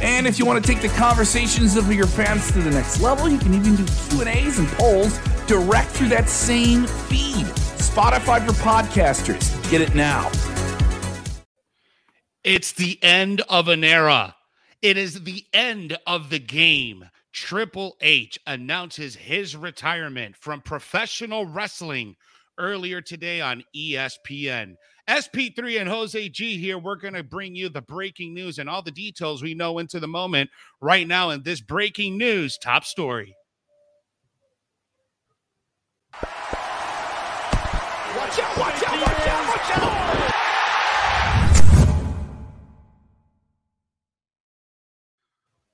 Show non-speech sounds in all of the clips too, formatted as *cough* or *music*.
And if you want to take the conversations of your fans to the next level, you can even do Q&As and polls direct through that same feed. Spotify for podcasters. Get it now. It's the end of an era. It is the end of the game. Triple H announces his retirement from professional wrestling earlier today on ESPN. SP3 and Jose G here. We're going to bring you the breaking news and all the details we know into the moment right now in this breaking news top story. Watch out, watch out, watch out, watch out!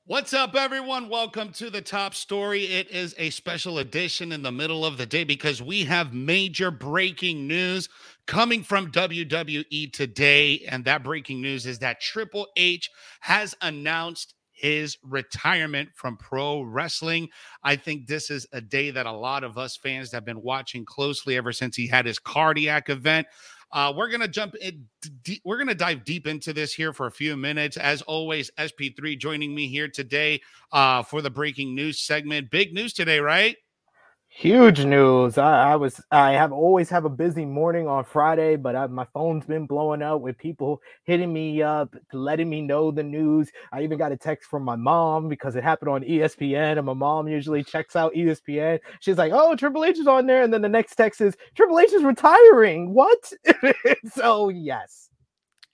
What's up, everyone? Welcome to the top story. It is a special edition in the middle of the day because we have major breaking news coming from WWE today. And that breaking news is that Triple H has announced his retirement from pro wrestling. I think this is a day that a lot of us fans have been watching closely ever since he had his cardiac event. Uh, we're gonna jump in. We're gonna dive deep into this here for a few minutes. As always, SP3 joining me here today uh, for the breaking news segment. Big news today, right? Huge news. I, I, was I have always have a busy morning on Friday, but I, my phone's been blowing up with people hitting me up, letting me know the news. I even got a text from my mom because it happened on ESPN, and my mom usually checks out ESPN. She's like, "Oh, Triple H is on there," and then the next text is Triple H is retiring. What? *laughs* so yes,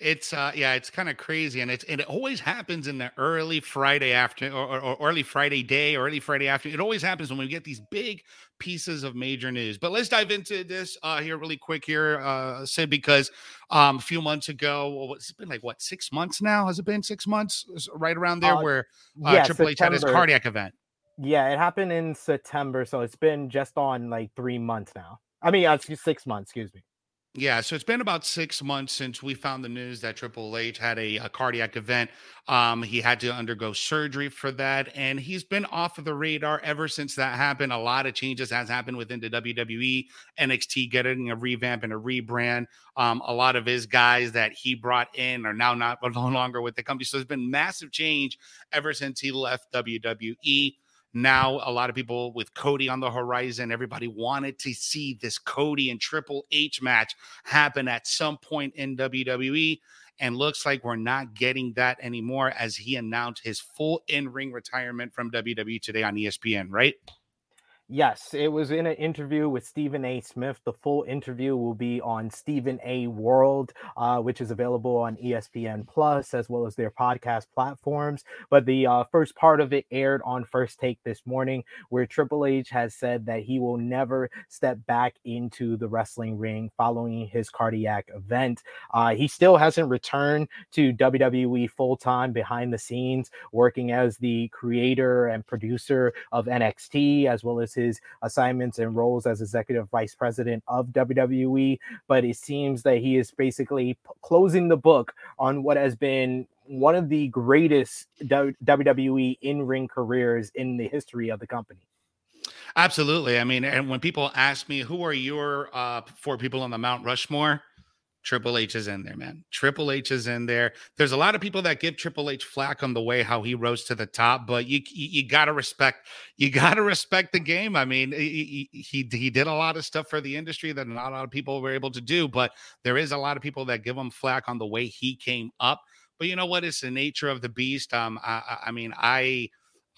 it's uh yeah, it's kind of crazy, and it's and it always happens in the early Friday afternoon or, or, early Friday day or early Friday afternoon. It always happens when we get these big pieces of major news. But let's dive into this uh here really quick here, uh Sid, because um a few months ago, it's been like what six months now? Has it been six months? Right around there, uh, where uh, yeah, Triple H had his cardiac event. Yeah, it happened in September, so it's been just on like three months now. I mean, uh, six months. Excuse me. Yeah, so it's been about six months since we found the news that Triple H had a, a, cardiac event. Um, he had to undergo surgery for that, and he's been off of the radar ever since that happened. A lot of changes has happened within the WWE, NXT getting a revamp and a rebrand. Um, a lot of his guys that he brought in are now not *laughs* no longer with the company. So there's been massive change ever since he left WWE. Now, a lot of people with Cody on the horizon, everybody wanted to see this Cody and Triple H match happen at some point in WWE. And looks like we're not getting that anymore as he announced his full in ring retirement from WWE today on ESPN, right? Yes, it was in an interview with Stephen A. Smith. The full interview will be on Stephen A. World, uh, which is available on ESPN Plus as well as their podcast platforms. But the uh, first part of it aired on First Take this morning, where Triple H has said that he will never step back into the wrestling ring following his cardiac event. Uh, he still hasn't returned to WWE full time behind the scenes, working as the creator and producer of NXT as well as his assignments and roles as executive vice president of WWE, but it seems that he is basically p- closing the book on what has been one of the greatest WWE in ring careers in the history of the company. Absolutely. I mean, and when people ask me who are your uh, four people on the Mount Rushmore, Triple H is in there, man. Triple H is in there. There's a lot of people that give Triple H flack on the way how he rose to the top, but you you, you got to respect you got to respect the game. I mean, he, he he did a lot of stuff for the industry that not a lot of people were able to do, but there is a lot of people that give him flack on the way he came up. But you know what? It's the nature of the beast. Um, I, I mean, I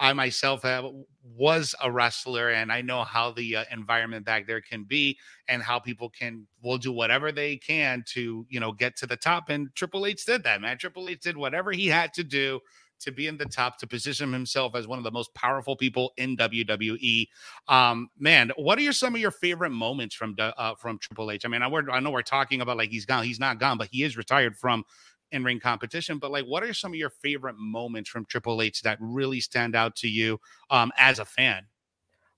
I myself have, was a wrestler and I know how the uh, environment back there can be and how people can will do whatever they can to, you know, get to the top. And Triple H did that, man. Triple H did whatever he had to do to be in the top to position himself as one of the most powerful people in WWE. Um, man, what are your, some of your favorite moments from uh, from Triple H? I mean, I, I know we're talking about like he's gone, he's not gone, but he is retired from in ring competition. But like, what are some of your favorite moments from Triple H that really stand out to you um, as a fan?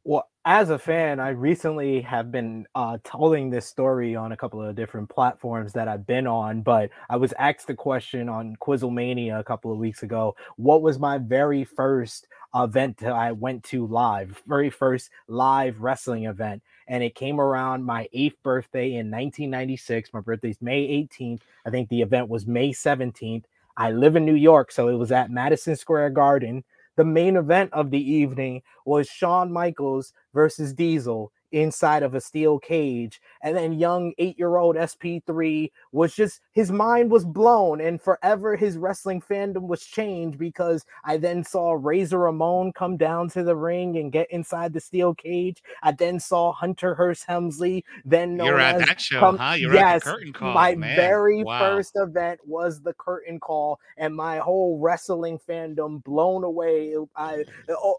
Well, as a fan, I recently have been uh, telling this story on a couple of different platforms that I've been on, but I was asked a question on Quizzlemania a couple of weeks ago. What was my very first event that I went to live, very first live wrestling event? And it came around my eighth birthday in 1996. My birthday's May 18th. I think the event was May 17th. I live in New York, so it was at Madison Square Garden the main event of the evening was Shawn Michaels versus Diesel inside of a steel cage. And then young eight year old SP3 was just, his mind was blown. And forever his wrestling fandom was changed because I then saw Razor Ramon come down to the ring and get inside the steel cage. I then saw Hunter Hearst Helmsley. Then You're at that show, come, huh? You're yes, at the curtain call. My man. very wow. first event was the curtain call, and my whole wrestling fandom blown away. I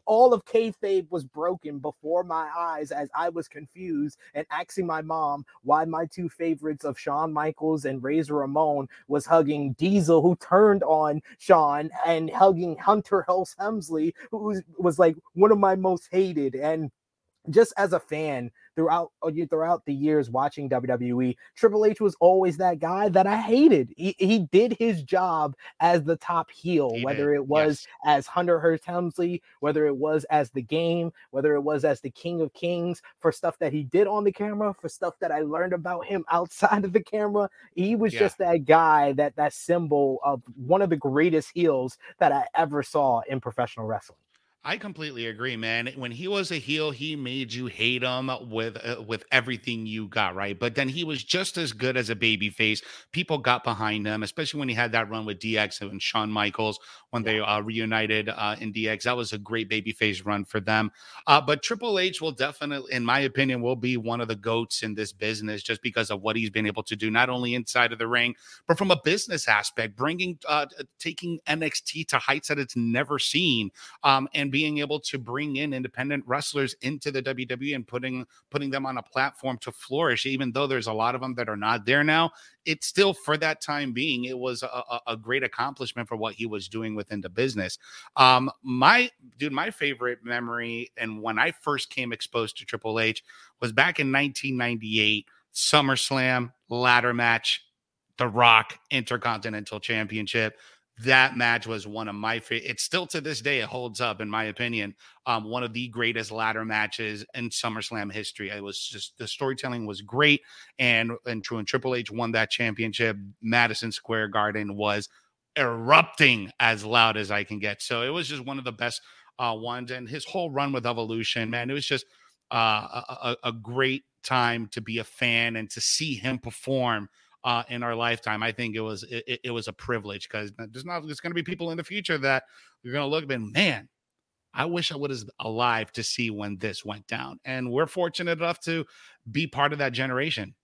all of kayfabe was broken before my eyes as I was was confused and asking my mom why my two favorites of Shawn Michaels and Razor Ramon was hugging Diesel, who turned on Shawn, and hugging Hunter Hearst Helmsley, who was, was like one of my most hated. And just as a fan, throughout uh, throughout the years watching WWE, Triple H was always that guy that I hated. He, he did his job as the top heel, he whether did. it was yes. as Hunter Hearst Helmsley, whether it was as the game, whether it was as the King of Kings for stuff that he did on the camera, for stuff that I learned about him *laughs* outside of the camera. He was yeah. just that guy, that that symbol of one of the greatest heels that I ever saw in professional wrestling. I completely agree, man. When he was a heel, he made you hate him with uh, with everything you got, right? But then he was just as good as a baby face. People got behind him, especially when he had that run with DX and Shawn Michaels when they uh, reunited uh, in DX. That was a great baby face run for them. Uh, but Triple H will definitely, in my opinion, will be one of the goats in this business just because of what he's been able to do, not only inside of the ring, but from a business aspect, bringing, uh, taking NXT to heights that it's never seen, um, and being able to bring in independent wrestlers into the WWE and putting putting them on a platform to flourish, even though there's a lot of them that are not there now. It's still for that time being, it was a, a great accomplishment for what he was doing within the business. Um, my dude, my favorite memory and when I first came exposed to Triple H was back in 1998, SummerSlam ladder match, The Rock Intercontinental Championship that match was one of my favorite. It's still to this day, it holds up, in my opinion. Um, one of the greatest ladder matches in SummerSlam history. It was just the storytelling was great, and and True and Triple H won that championship. Madison Square Garden was erupting as loud as I can get. So it was just one of the best uh, ones, and his whole run with Evolution, man, it was just uh, a, a great time to be a fan and to see him perform uh, in our lifetime. I think it was it, it was a privilege because there's not there's going to be people in the future that you're going to look and man, I wish I was alive to see when this went down. And we're fortunate enough to be part of that generation.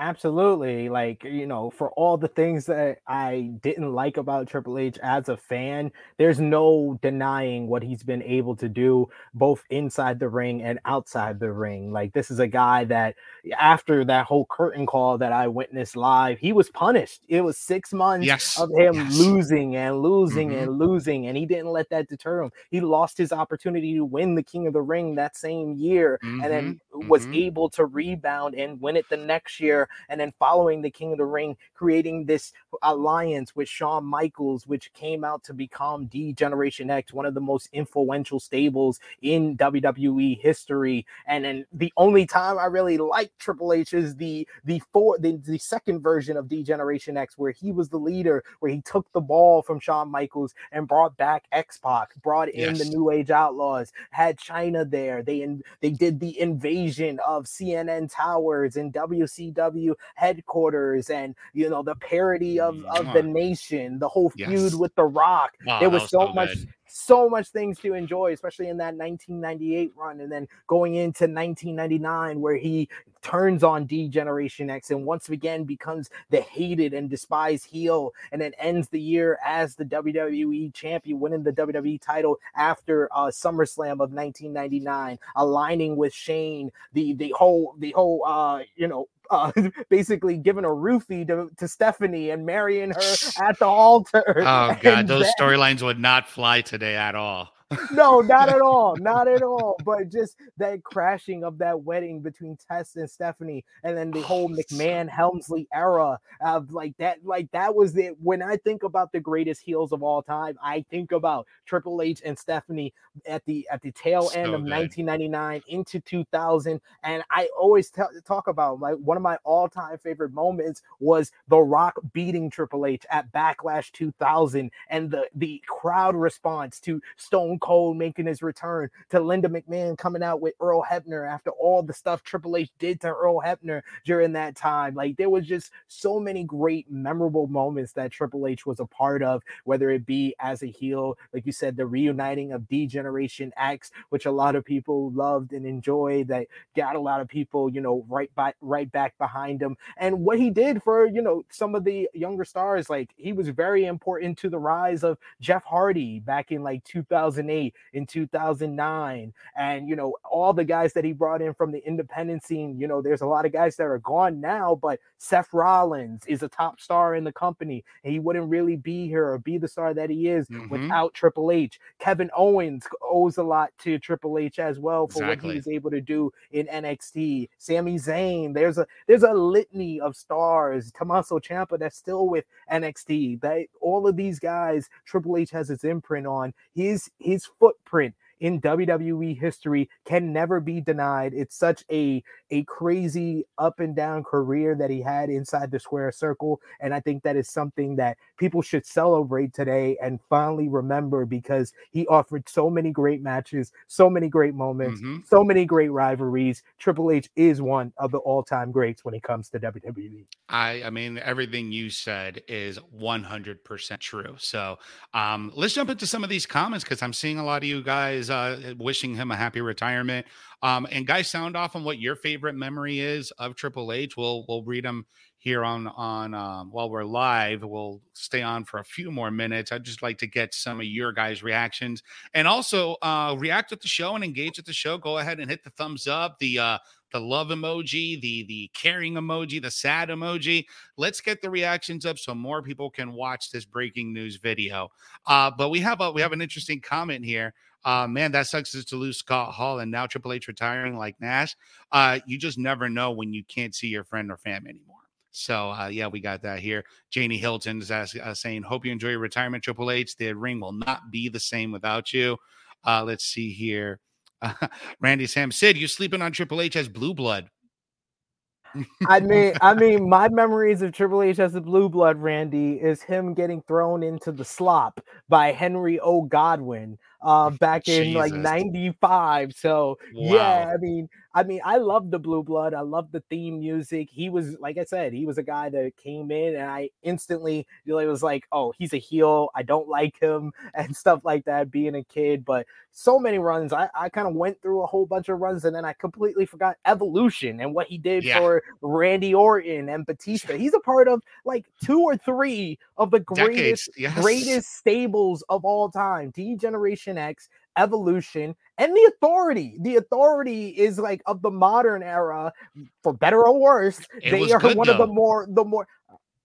Absolutely. Like, you know, for all the things that I didn't like about Triple H as a fan, there's no denying what he's been able to do both inside the ring and outside the ring. Like, this is a guy that after that whole curtain call that I witnessed live, he was punished. It was six months yes. of him yes. losing and losing Mhm. and losing, and he didn't let that deter him. He lost his opportunity to win the King of the Ring that same year and then was mhm. able to rebound and win it the next year and then following the King of the Ring, creating this alliance with Shawn Michaels, which came out to become D Generation X, one of the most influential stables in WWE history. And then the only time I really liked Triple H is the the four the, the second version of D Generation X, where he was the leader, where he took the ball from Shawn Michaels and brought back X Pac, brought in the New Age Outlaws, had Chyna there. They in, they did the invasion of CNN towers and WCW headquarters, and you know the parody of of the nation, the whole feud Yes. with The Rock. Wow, there was, was so, so much so much things to enjoy, especially in that 1998 run, and then going into 1999 where he turns on D Generation X and once again becomes the hated and despised heel, and then ends the year as the WWE champion, winning the WWE title after uh, SummerSlam of 1999, aligning with Shane. The the whole the whole uh, you know uh, *laughs* basically giving a roofie to, to Stephanie and marrying her *laughs* at the altar. Oh *laughs* god, And those storylines would not fly today at all. No, not at *laughs* all, not at all. But just that crashing of that wedding between Test and Stephanie, and then the whole Oh, McMahon Helmsley era of like that, like that was it. When I think about the greatest heels of all time, I think about Triple H and Stephanie at the at the tail end So of good. 1999 into 2000, and I always tell talk about like one of my all time favorite moments was The Rock beating Triple H at Backlash 2000, and the the crowd response to Stone Cold making his return, to Linda McMahon coming out with Earl Hebner after all the stuff Triple H did to Earl Hebner during that time. Like there was just so many great memorable moments that Triple H was a part of, whether it be as a heel, like you said, the reuniting of D Generation X, which a lot of people loved and enjoyed, that got a lot of people, you know, right by right back behind him. And what he did for, you know, some of the younger stars, like he was very important to the rise of Jeff Hardy back in like 2008, in 2009, and you know, all the guys that he brought in from the independent scene. You know, there's a lot of guys that are gone now, but Seth Rollins is a top star in the company, and he wouldn't really be here or be the star that he is Mhm. without Triple H. Kevin Owens owes a lot to Triple H as well for what Exactly. he was able to do in NXT. Sami Zayn, there's a there's a litany of stars. Tommaso Ciampa that's still with NXT. That all of these guys, Triple H has his imprint on. His his footprint in WWE history can never be denied. It's such a a crazy up and down career that he had inside the square circle, and I think that is something that people should celebrate today and finally remember because he offered so many great matches, so many great moments, Mhm. so many great rivalries. Triple H is one of the all-time greats when it comes to. WWE. I I mean everything you said is 100% true. So, um let's jump into some of these comments cuz I'm seeing a lot of you guys uh wishing him a happy retirement. Um and guys sound off on what your favorite memory is of Triple H. We'll we'll read them here on on um while we're live. We'll stay on for a few more minutes. I'd just like to get some of your guys reactions and also uh react with the show and engage with the show. Go ahead and hit the thumbs up, the uh the love emoji, the the caring emoji, the sad emoji. Let's get the reactions up so more people can watch this breaking news video. Uh, but we have a we have an interesting comment here. Uh, man, that sucks is to lose Scott Hall and now Triple H retiring like Nash. Uh, you just never know when you can't see your friend or fam anymore. So uh, yeah, we got that here. Janie Hilton is ask, uh, saying, "Hope you enjoy your retirement, Triple H. The ring will not be the same without you." Uh, let's see here. *laughs* Randy Sam Sid, you sleeping on Triple H as blue blood. I mean, I *laughs* mean, my memories of Triple H as the Blue Blood Randy is him getting thrown into the slop by Henry O. Godwinn uh back in like 95 so yeah i mean i mean i love the blue blood i love the theme music he was like i said he was a guy that came in and i instantly you know, it was like oh he's a heel i don't like him *laughs* and stuff like that being a kid but so many runs i, I kind of went through a whole bunch of runs and then i completely forgot evolution and what he did Yeah. for randy orton and batista he's a part of like two or three of the greatest. Yes. greatest stables of all time D Generation X, Evolution, and the Authority. The Authority is like of the modern era, for better or worse. It they are good, one of the more, the more.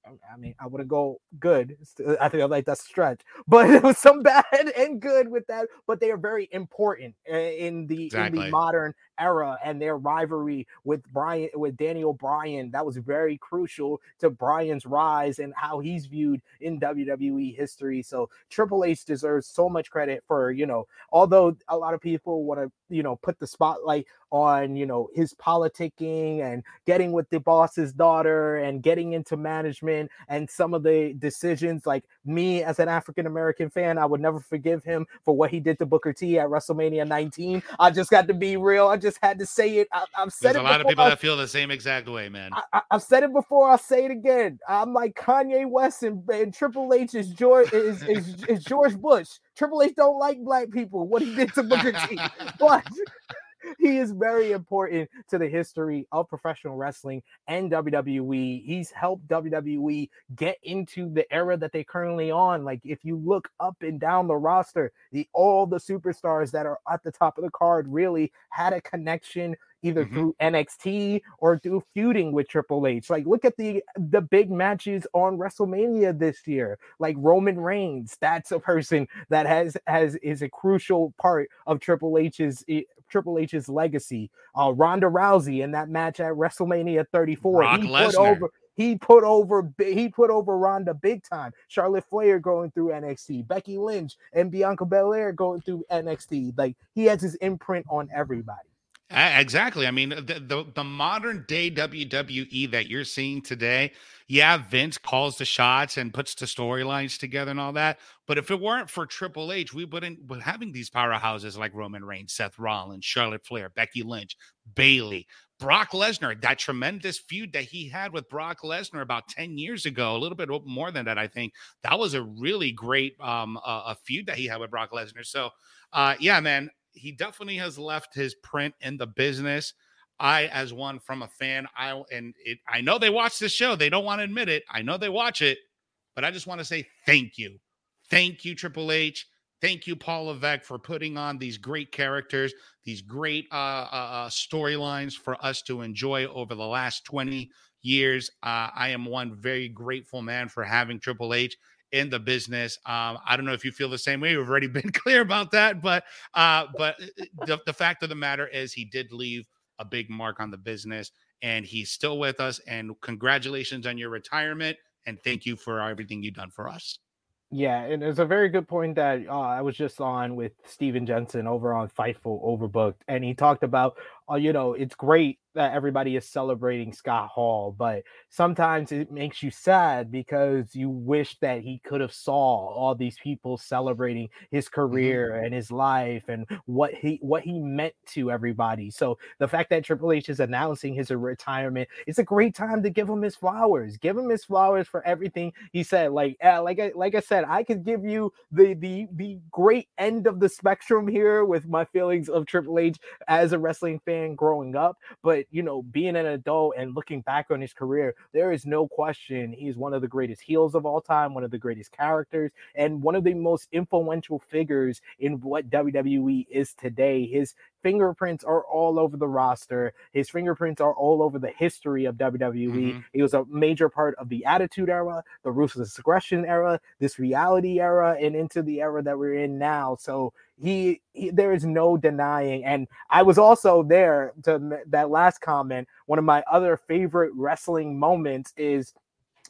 I mean, I wouldn't go good. I feel like that stretch, *laughs* but it was some *laughs* bad and good with that. But they are very important uh, in the in the modern era, and their rivalry with Brian with Daniel Bryan that was very crucial to Bryan's rise and how he's viewed in WWE history. So Triple H deserves so much credit for you know, although a lot of people want to you know put the spotlight on you know his politicking and getting with the boss's daughter and getting into management and some of the decisions like me as an African American fan I would never forgive him for what he did to Booker T at WrestleMania 19 I just got to be real I just had to say it I, have said There's it a lot of people that feel the same exact way, man. I, I've said it before. I'll say it again. I'm like Kanye West and, and Triple H is George is, is, is George Bush. Triple H don't like black people. What he did to Booker T, *laughs* but he is very important to the history of professional wrestling and WWE. He's helped WWE get into the era that they're currently on. Like if you look up and down the roster, the all the superstars that are at the top of the card really had a connection either Mhm. through NXT or through feuding with Triple H. Like, look at the the big matches on WrestleMania this year. Like Roman Reigns, that's a person that has has is a crucial part of Triple H's eh, Triple H's legacy. Uh, Ronda Rousey in that match at WrestleMania 34, Brock he put Lesnar. over he put over he put over Ronda big time. Charlotte Flair going through NXT, Becky Lynch and Bianca Belair going through NXT. Like he has his imprint on everybody. A- Exactly. I mean, the, the the modern day WWE that you're seeing today, yeah, Vince calls the shots and puts the storylines together and all that. But if it weren't for Triple H, we wouldn't be having these powerhouses like Roman Reigns, Seth Rollins, Charlotte Flair, Becky Lynch, Bayley, Brock Lesnar. That tremendous feud that he had with Brock Lesnar about ten years ago, a little bit more than that, I think. That was a really great um uh, a feud that he had with Brock Lesnar. So, uh, yeah, man, he definitely has left his print in the business. I, as one from a fan, I and it, I know they watch this show. They don't want to admit it. I know they watch it, but I just want to say thank you, thank you, Triple H. Thank you, Paul Levesque, for putting on these great characters, these great uh, uh, uh, storylines for us to enjoy over the last 20 years. Uh, I am one very grateful man for having Triple H in the business. Um, I don't know if you feel the same way. We've already *laughs* been clear about that, but uh, but the, the fact of the matter is, he did leave a big mark on the business, and he's still with us. And congratulations on your retirement, and thank you for everything you've done for us. Yeah, and it's a very good point that uh, I was just on with Steven Jensen over on Fightful Overbooked, and he talked about, uh, you know, it's great that everybody is celebrating Scott Hall, but sometimes it makes you sad because you wish that he could have saw all these people celebrating his career and his life and what he what he meant to everybody. So the fact that Triple H is announcing his retirement, it's a great time to give him his flowers. Give him his flowers for everything he said. Like uh, like I, like I said, I could give you the the the great end of the spectrum here with my feelings of Triple H as a wrestling fan growing up, but you know, being an adult and looking back on his career, there is no question he's one of the greatest heels of all time, one of the greatest characters, and one of the most influential figures in what WWE is today. His fingerprints are all over the roster. His fingerprints are all over the history of WWE. Mhm. He was a major part of the Attitude Era, the Ruthless Aggression Era, this Reality Era, and into the era that we're in now. So he, he there is no denying. And I was also there to that last comment. One of my other favorite wrestling moments is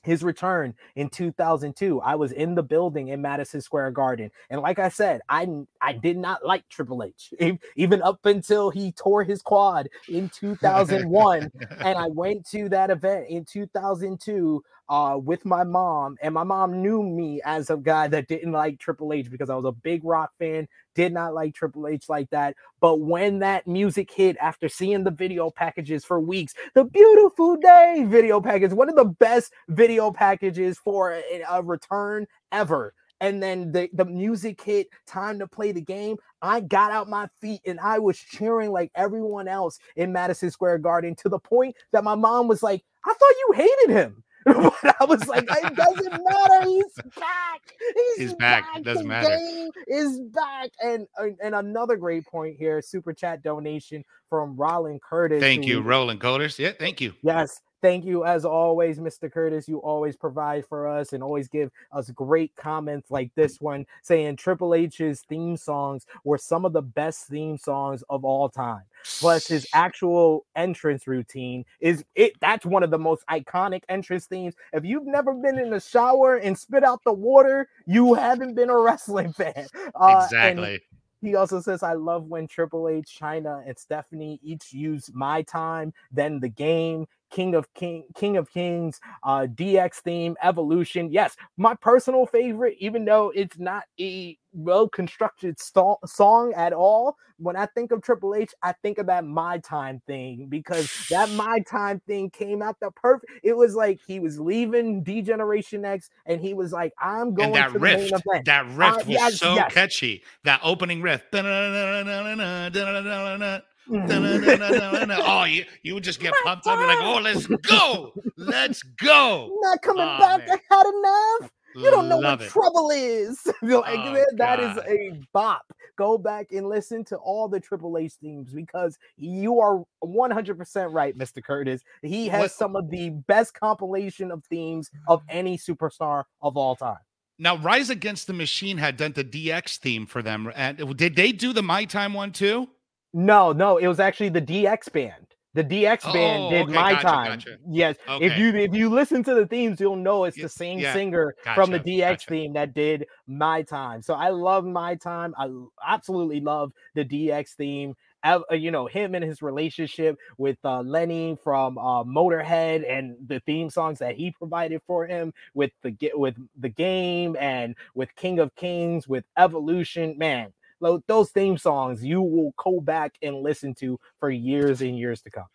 his return in 2002 i was in the building in madison square garden and like i said i i did not like triple h *laughs* even up until he tore his quad in 2001 *laughs* and I went to that event in 2002 uh, with my mom, and my mom knew me as a guy that didn't like Triple H because I was a big rock fan, did not like Triple H like that. But when that music hit after seeing the video packages for weeks, the Beautiful Day video package, one of the best video packages for a, a return ever. And then the, the music hit, time to play the game. I got out my feet and I was cheering like everyone else in Madison Square Garden to the point that my mom was like, I thought you hated him. *laughs* but I was like, it doesn't matter. He's back. He's, He's back. It doesn't the matter. Game is back. And, and and another great point here: super chat donation from Roland Curtis. Thank you, Roland Curtis. Yeah, thank you. Yes. Thank you as always, Mr. Curtis. You always provide for us and always give us great comments like this one saying Triple H's theme songs were some of the best theme songs of all time. Plus his actual entrance routine is it that's one of the most iconic entrance themes. If you've never been in the shower and spit out the water, you haven't been a wrestling *laughs* fan. Uh, exactly. he also says, I love when Triple H, Chyna, and Stephanie each use my time, then the game, King of King, King of Kings, uh, DX theme, Evolution. Yes, my personal favorite, even though it's not a well constructed sto- song at all. When I think of Triple H, I think of that My Time thing because that *laughs* My Time thing came out the perfect. It was like he was leaving D Generation X, and he was like, "I'm going And that to the main riff, event." that riff Uh, was yes, so yes. catchy. That opening riff. Mhm. *laughs* Oh, you you would just get pumped up. You're like, oh, let's go, let's go. not coming Aw, back. man. I had enough. You don't know Love what it. trouble is. *laughs* like, Oh, man, that is God. a bop. Go back and listen to all the Triple H themes because you are 100% right, Mr. Curtis. He has What- some of the best compilation of themes of any superstar of all time. Now, Rise Against the Machine had done the DX theme for them. And did they do the My Time one too? No, no, it was actually the DX band. The DX band Oh, did okay, my gotcha, time. gotcha. Yes. If you if you listen to the themes, you'll know it's the same yeah, singer from the DX gotcha. theme that did my time. So I love my time. I absolutely love the DX theme. Uh, You know him and his relationship with uh, Lemmy from uh, Motorhead and the theme songs that he provided for him with the with the game and with King of Kings with Evolution. Man, tho- those theme songs you will go back and listen to for years and years to come.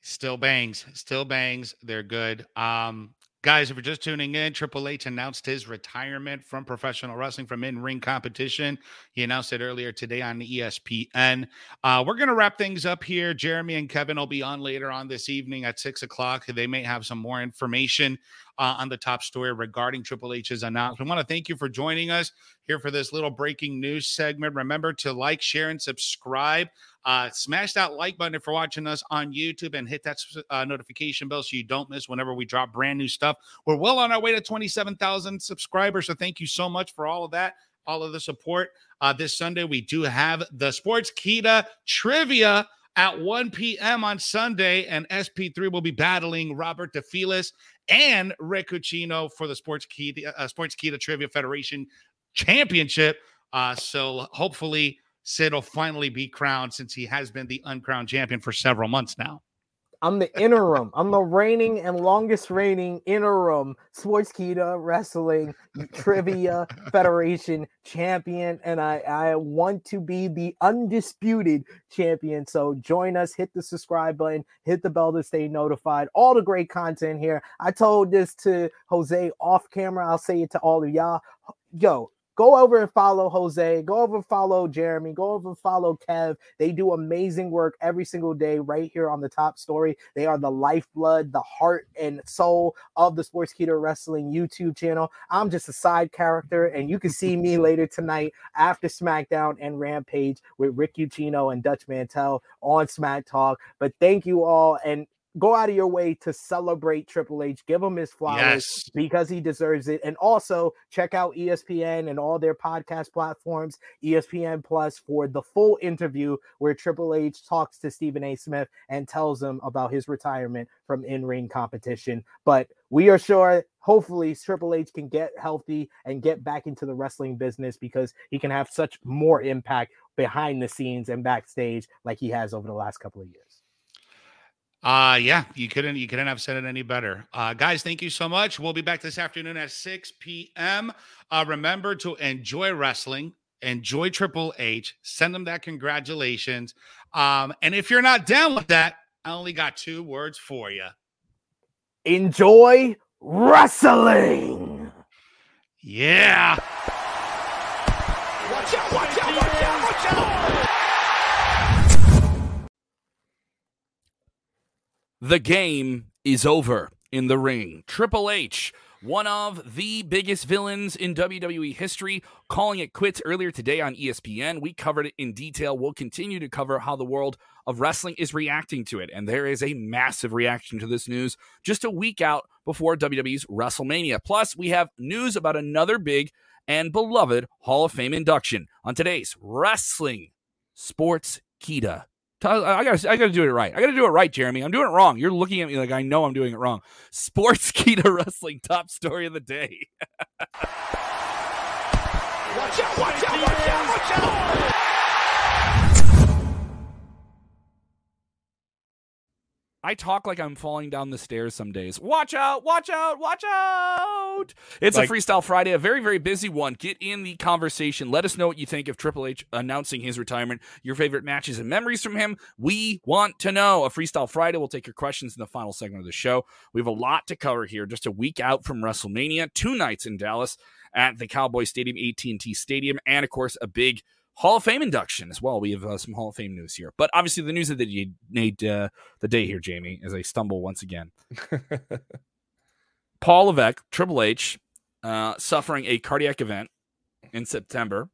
Still bangs, still bangs. They're good. Um, guys, if you're just tuning in, Triple H announced his retirement from professional wrestling from in-ring competition. He announced it earlier today on ESPN. Uh, we're gonna wrap things up here. Jeremy and Kevin will be on later on this evening at six o'clock. They may have some more information uh, on the top story regarding Triple H's announcement. We want to thank you for joining us here for this little breaking news segment. Remember to like, share, and subscribe. Uh, smash that like button if you're watching us on YouTube and hit that uh, notification bell so you don't miss whenever we drop brand new stuff. We're well on our way to 27,000 subscribers. So thank you so much for all of that, all of the support. Uh, this Sunday, we do have the Sportskeeda trivia at 1 p.m. on Sunday, and SP3 will be battling Robert DeFelice and Rick Ucchino for the Sportskeeda, uh, Sportskeeda Trivia Federation Championship. Uh, so hopefully, Sid will finally be crowned since he has been the uncrowned champion for several months now. I'm the interim. I'm the reigning and longest reigning interim Sportskeeda Wrestling Trivia Federation champion, and I, I want to be the undisputed champion. So join us, hit the subscribe button, hit the bell to stay notified. All the great content here. I told this to Jose off camera. I'll say it to all of y'all. Yo, go over and follow Jose. Go over and follow Jeremy. Go over and follow Kev. They do amazing work every single day right here on the top story. They are the lifeblood, the heart and soul of the Sportskeeda Wrestling YouTube channel. I'm just a side character, and you can see me *laughs* later tonight after SmackDown and Rampage with Rick Ucchino and Dutch Mantell on Smack Talk. But thank you all, and go out of your way to celebrate Triple H. Give him his flowers Yes. because he deserves it. And also check out ESPN and all their podcast platforms, ESPN Plus, for the full interview where Triple H talks to Stephen A. Smith and tells him about his retirement from in ring competition. But we are sure, hopefully, Triple H can get healthy and get back into the wrestling business because he can have such more impact behind the scenes and backstage like he has over the last couple of years. Uh yeah, you couldn't you couldn't have said it any better. Uh guys, thank you so much. We'll be back this afternoon at 6 p.m. Uh remember to enjoy wrestling, enjoy Triple H, send them that congratulations. Um, and if you're not down with that, I only got two words for you. Enjoy wrestling. Yeah. Watch out, watch out, watch out, watch out! The game is over in the ring. Triple H, one of the biggest villains in WWE history, calling it quits earlier today on ESPN. We covered it in detail. We'll continue to cover how the world of wrestling is reacting to it. And there is a massive reaction to this news just a week out before WWE's WrestleMania. Plus, we have news about another big and beloved Hall of Fame induction on today's Wrestling Sports Kita. I gotta, I gotta do it right. I gotta do it right, Jeremy. I'm doing it wrong. You're looking at me like I know I'm doing it wrong. Sports *laughs* Kita Wrestling top story of the day. *laughs* Watch out, watch out, watch out, watch out! I talk like I'm falling down the stairs some days. Watch out, watch out, watch out. It's Like- a Freestyle Friday, a very, very busy one. Get in the conversation. Let us know what you think of Triple H announcing his retirement, your favorite matches and memories from him. We want to know. A Freestyle Friday. We'll take your questions in the final segment of the show. We have a lot to cover here. Just a week out from WrestleMania, two nights in Dallas at the Cowboy Stadium, AT&T Stadium, and of course a big Hall of Fame induction as well. We have uh, some Hall of Fame news here, but obviously the news of the day, made uh, the day here, Jamie, as I stumble once again. *laughs* Paul Levesque, Triple H, uh, suffering a cardiac event in September,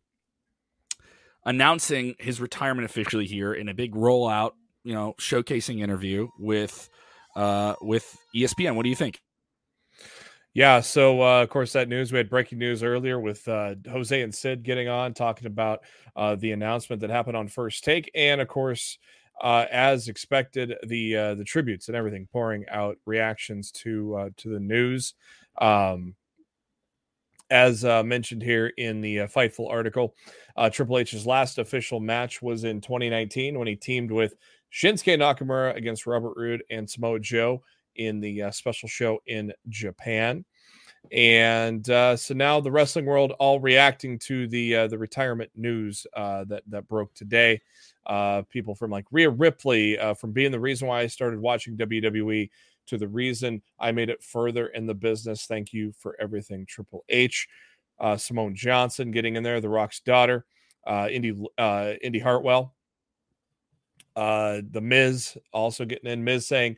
announcing his retirement officially here in a big rollout, you know, showcasing interview with uh, with ESPN. What do you think? Yeah, so uh, of course that news we had breaking news earlier with uh, Jose and Sid getting on talking about uh, the announcement that happened on First Take, and of course, uh, as expected, the uh, the tributes and everything pouring out reactions to uh, to the news. Um, as mentioned here in the Fightful article, Triple H's last official match was in 2019 when he teamed with Shinsuke Nakamura against Robert Roode and Samoa Joe in the uh, special show in Japan. And uh, so now the wrestling world all reacting to the uh, the retirement news uh, that that broke today. Uh, people from like Rhea Ripley uh, from being the reason why I started watching WWE to the reason I made it further in the business. Thank you for everything, Triple H. Uh, Simone Johnson getting in there, The Rock's daughter, uh, Indy uh, Indi Hartwell, uh, The Miz also getting in. Miz saying,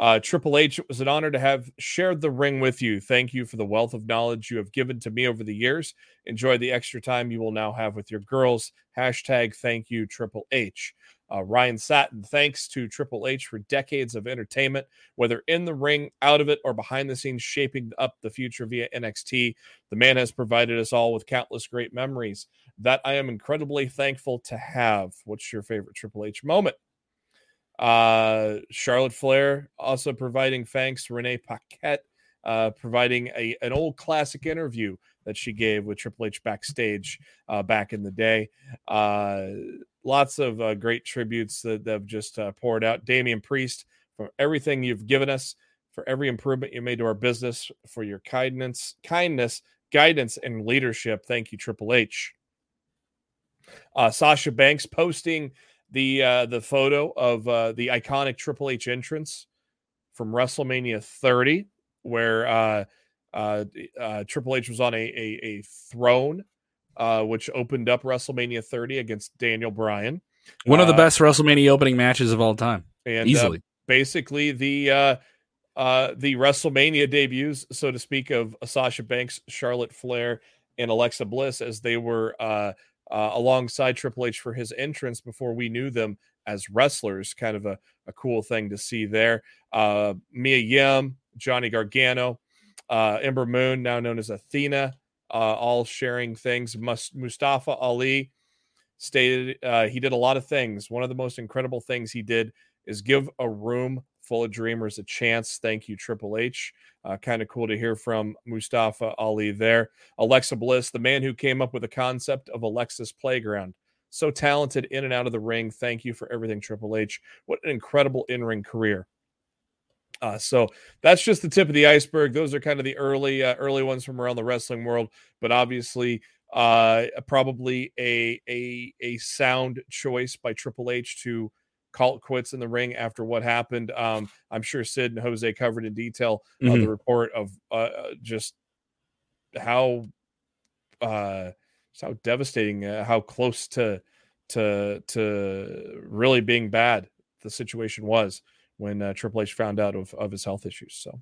uh, Triple H, it was an honor to have shared the ring with you. Thank you for the wealth of knowledge you have given to me over the years. Enjoy the extra time you will now have with your girls. Hashtag thank you, Triple H. Uh, Ryan Satin, thanks to Triple H for decades of entertainment, whether in the ring, out of it, or behind the scenes, shaping up the future via NXT. The man has provided us all with countless great memories that I am incredibly thankful to have. What's your favorite Triple H moment? Uh, Charlotte Flair also providing thanks. Renee Paquette uh, providing a, an old classic interview that she gave with Triple H backstage uh, back in the day. Uh, lots of uh, great tributes that, that have just uh, poured out. Damian Priest, for everything you've given us, for every improvement you made to our business, for your kindness, kindness, guidance, and leadership. Thank you, Triple H. Uh, Sasha Banks posting the uh, the photo of uh, the iconic Triple H entrance from WrestleMania 30, where uh, uh, uh, Triple H was on a a, a throne, uh, which opened up WrestleMania 30 against Daniel Bryan. One of the Uh, best WrestleMania opening matches of all time, and uh, easily. basically the uh, uh, the WrestleMania debuts, so to speak, of Sasha Banks, Charlotte Flair, and Alexa Bliss as they were uh, uh, alongside Triple H for his entrance before we knew them as wrestlers. Kind of a, a cool thing to see there. Uh, Mia Yim, Johnny Gargano, uh, Ember Moon, now known as Athena, uh, all sharing things. Must, Mustafa Ali stated uh, he did a lot of things. One of the most incredible things he did is give a room full of dreamers a chance. Thank you, Triple H. Uh, kind of cool to hear from Mustafa Ali there. Alexa Bliss, the man who came up with the concept of Alexa's Playground. So talented in and out of the ring. Thank you for everything, Triple H. What an incredible in ring career. Uh, so that's just the tip of the iceberg. Those are kind of the early uh, early ones from around the wrestling world, but obviously uh, probably a a a sound choice by Triple H to call it quits in the ring after what happened. Um, I'm sure Sid and Jose covered in detail uh, Mhm. the report of uh, uh, just how uh, just how devastating, uh, how close to to to really being bad the situation was when uh, Triple H found out of, of his health issues. So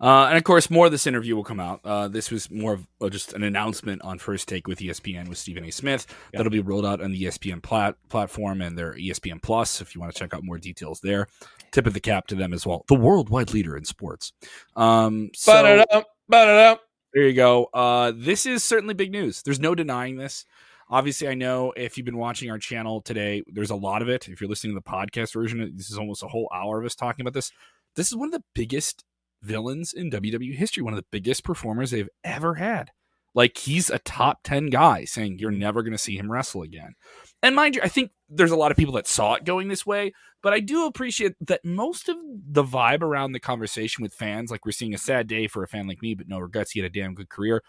Uh, and of course, more of this interview will come out. Uh, this was more of uh, just an announcement on First Take with ESPN with Stephen A. Smith. Yeah. That'll be rolled out on the ESPN plat- platform and their ESPN Plus if you want to check out more details there. Tip of the cap to them as well. The worldwide leader in sports. Um, so Ba-da-dum, ba-da-dum. there you go. Uh, this is certainly big news. There's no denying this. Obviously, I know if you've been watching our channel today, there's a lot of it. If you're listening to the podcast version, this is almost a whole hour of us talking about this. This is one of the biggest villains in WWE history, one of the biggest performers they've ever had. Like he's a top 10 guy saying you're never going to see him wrestle again. And mind you, I think there's a lot of people that saw it going this way, but I do appreciate that most of the vibe around the conversation with fans, like we're seeing a sad day for a fan like me, but no regrets. He had a damn good career.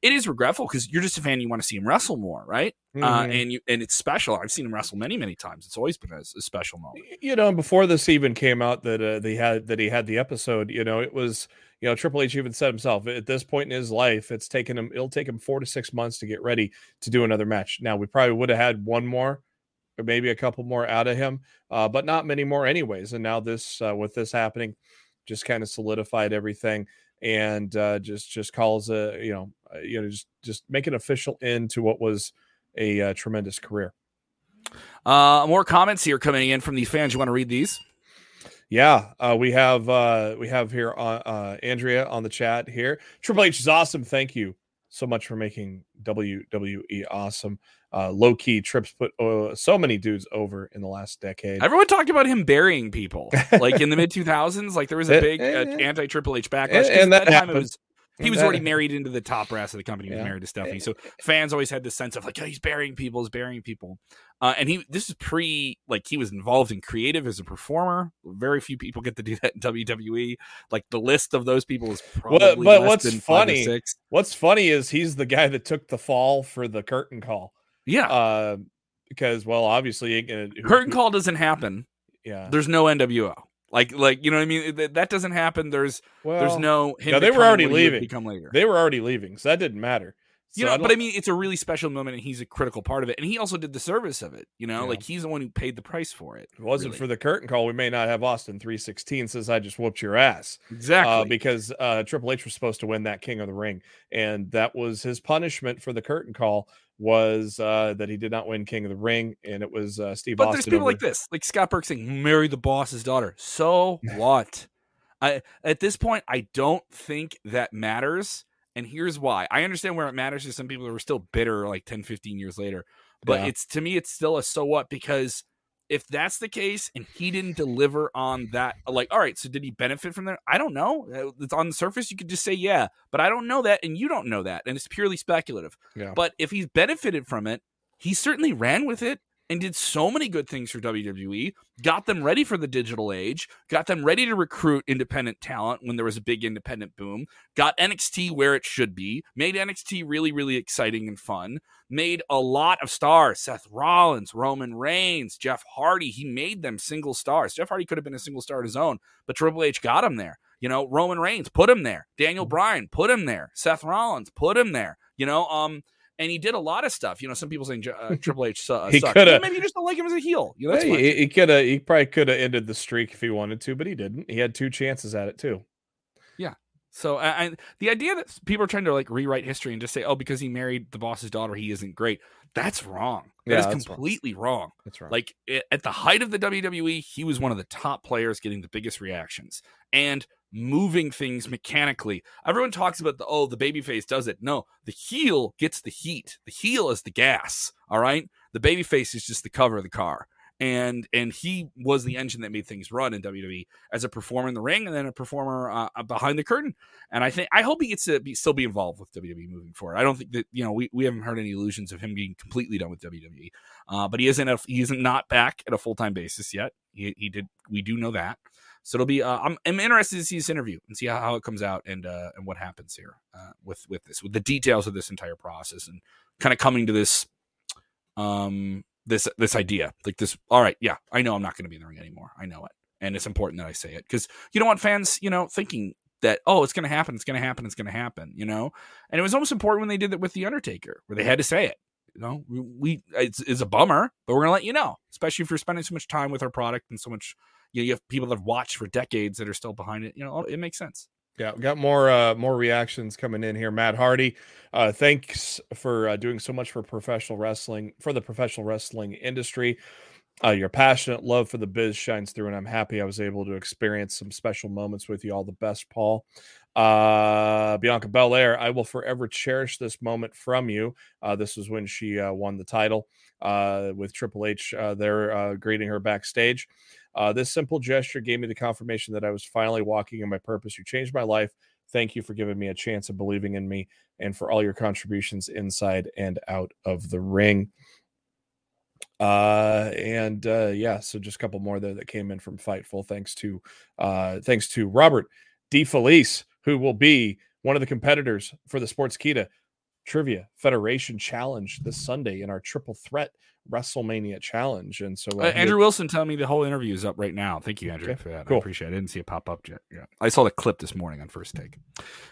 It is regretful because you're just a fan. You want to see him wrestle more, right? Uh, Mhm. and you and it's special. I've seen him wrestle many, many times. It's always been a, a special moment. you know, before this even came out that uh, they had that he had the episode, you know, it was you know Triple H even said himself at this point in his life, it's taken him it'll take him four to six months to get ready to do another match. Now we probably would have had one more or maybe a couple more out of him, uh, but not many more anyways. And now this uh, with this happening, just kind of solidified everything. and uh, just just calls a you know uh, you know just just make an official end to what was a uh, tremendous career. Uh, more comments here coming in from these fans. You want to read these? Yeah, uh, we have uh, we have here uh, uh, Andrea on the chat here. Triple H is awesome. Thank you so much for making WWE awesome. Uh, low key trips put uh, so many dudes over in the last decade. Everyone talked about him burying people, like in the *laughs* mid two thousands. Like there was a big eh, uh, eh. anti Triple H backlash. And- and that that time it happened. was he was that- already married into the top brass of the company. He was Yeah. married to Stephanie, so fans always had this sense of like, oh, he's burying people, he's burying people. Uh, and he this is pre like he was involved in creative as a performer. Very few people get to do that in WWE. Like the list of those people is probably but less what's funny- six. What's funny is he's the guy that took the fall for the curtain call. Yeah, Uh, because well, obviously, curtain who- call doesn't happen. Yeah, There's no NWO. Like like you know what I mean. That, that doesn't happen. There's well, there's no him no, they were already what he would leaving. Become later. They were already leaving, so that didn't matter. you So know, but I mean, it's a really special moment, and he's a critical part of it. And he also did the service of it. You know, Yeah. like he's the one who paid the price for it. if it wasn't really. for the curtain call, we may not have Austin three sixteen. Says I just whooped your ass. exactly. uh, because uh, Triple H was supposed to win that King of the Ring, and that was his punishment for the curtain call was uh, that he did not win King of the Ring, and it was uh, Steve but Austin. there's people over- like this, like Scott Burke saying, "Marry the boss's daughter." So *laughs* what? I at this point, I don't think that matters. And here's why. I understand where it matters to some people who are still bitter like 10, 15 years later. But Yeah. it's to me, it's still a so what because if that's the case and he didn't deliver on that, like, all right, so did he benefit from that? I don't know. Uh, It's on the surface, you could just say yeah, but I don't know that, and you don't know that, and it's purely speculative. Yeah. But if he's benefited from it, he certainly ran with it and did so many good things for WWE, got them ready for the digital age, got them ready to recruit independent talent when there was a big independent boom, got NXT where it should be, made NXT really, really exciting and fun, made a lot of stars Seth Rollins, Roman Reigns, Jeff Hardy. He made them single stars. Jeff Hardy could have been a single star on his own, but Triple H got him there. You know, Roman Reigns put him there. Daniel Bryan put him there. Seth Rollins put him there. You know, um, and he did a lot of stuff. You know, some people saying uh, *laughs* Triple H uh, He coulda- Maybe you just don't like him as a heel. You know, that's Hey, he, he could have. He probably could have ended the streak if he wanted to, but he didn't. He had two chances at it too. Yeah. So, I, I, the idea that people are trying to like rewrite history and just say, "Oh, because he married the boss's daughter, he isn't great." That's wrong. That Yeah, is that's wrong. completely wrong. That's right. Like i- at the height of the WWE, he was one of the top players getting the biggest reactions and moving things mechanically. Everyone talks about the oh, the babyface does it. No, the heel gets the heat. The heel is the gas. All right. The babyface is just the cover of the car. And and he was the engine that made things run in WWE as a performer in the ring and then a performer uh, behind the curtain. And I think I hope he gets to be, still be involved with WWE moving forward. I don't think that you know we, we haven't heard any illusions of him being completely done with WWE. Uh, but he isn't a, he isn't not back at a full time basis yet. He, he did we do know that. So it'll be uh, I'm, I'm interested to see this interview and see how, how it comes out and uh, and what happens here uh, with with this with the details of this entire process and kind of coming to this um this this idea. Like this all right yeah I know I'm not going to be in the ring anymore. I know it. And it's important that I say it because you don't want fans you know thinking that oh it's going to happen it's going to happen it's going to happen you know? And it was almost important when they did it with the Undertaker where they had to say it you know? We, we it's, it's a bummer but we're gonna let you know especially if you're spending so much time with our product and so much you, know, you have people that have watched for decades that are still behind it you know it makes sense Yeah, got more uh more reactions coming in here. Matt Hardy, uh thanks for uh, doing so much for professional wrestling for the professional wrestling industry. Uh, your passionate love for the biz shines through, and I'm happy I was able to experience some special moments with you. All the best, Paul. Uh, Bianca Belair, I will forever cherish this moment from you. Uh, this was when she uh, won the title uh, with Triple H uh, there uh, greeting her backstage. Uh, this simple gesture gave me the confirmation that I was finally walking in my purpose. You changed my life. Thank you for giving me a chance of believing in me and for all your contributions inside and out of the ring. Uh, and uh, yeah, so just a couple more there that came in from Fightful. Thanks to uh, thanks to Robert DeFelice, who will be one of the competitors for the Sportskeeda Trivia Federation Challenge this Sunday in our Triple Threat WrestleMania Challenge. And so Uh, he- Andrew Wilson telling me the whole interview is up right now. Thank you, Andrew, Okay, for that. cool. I appreciate it. I didn't see it pop up yet. Yeah. I saw the clip this morning on first take.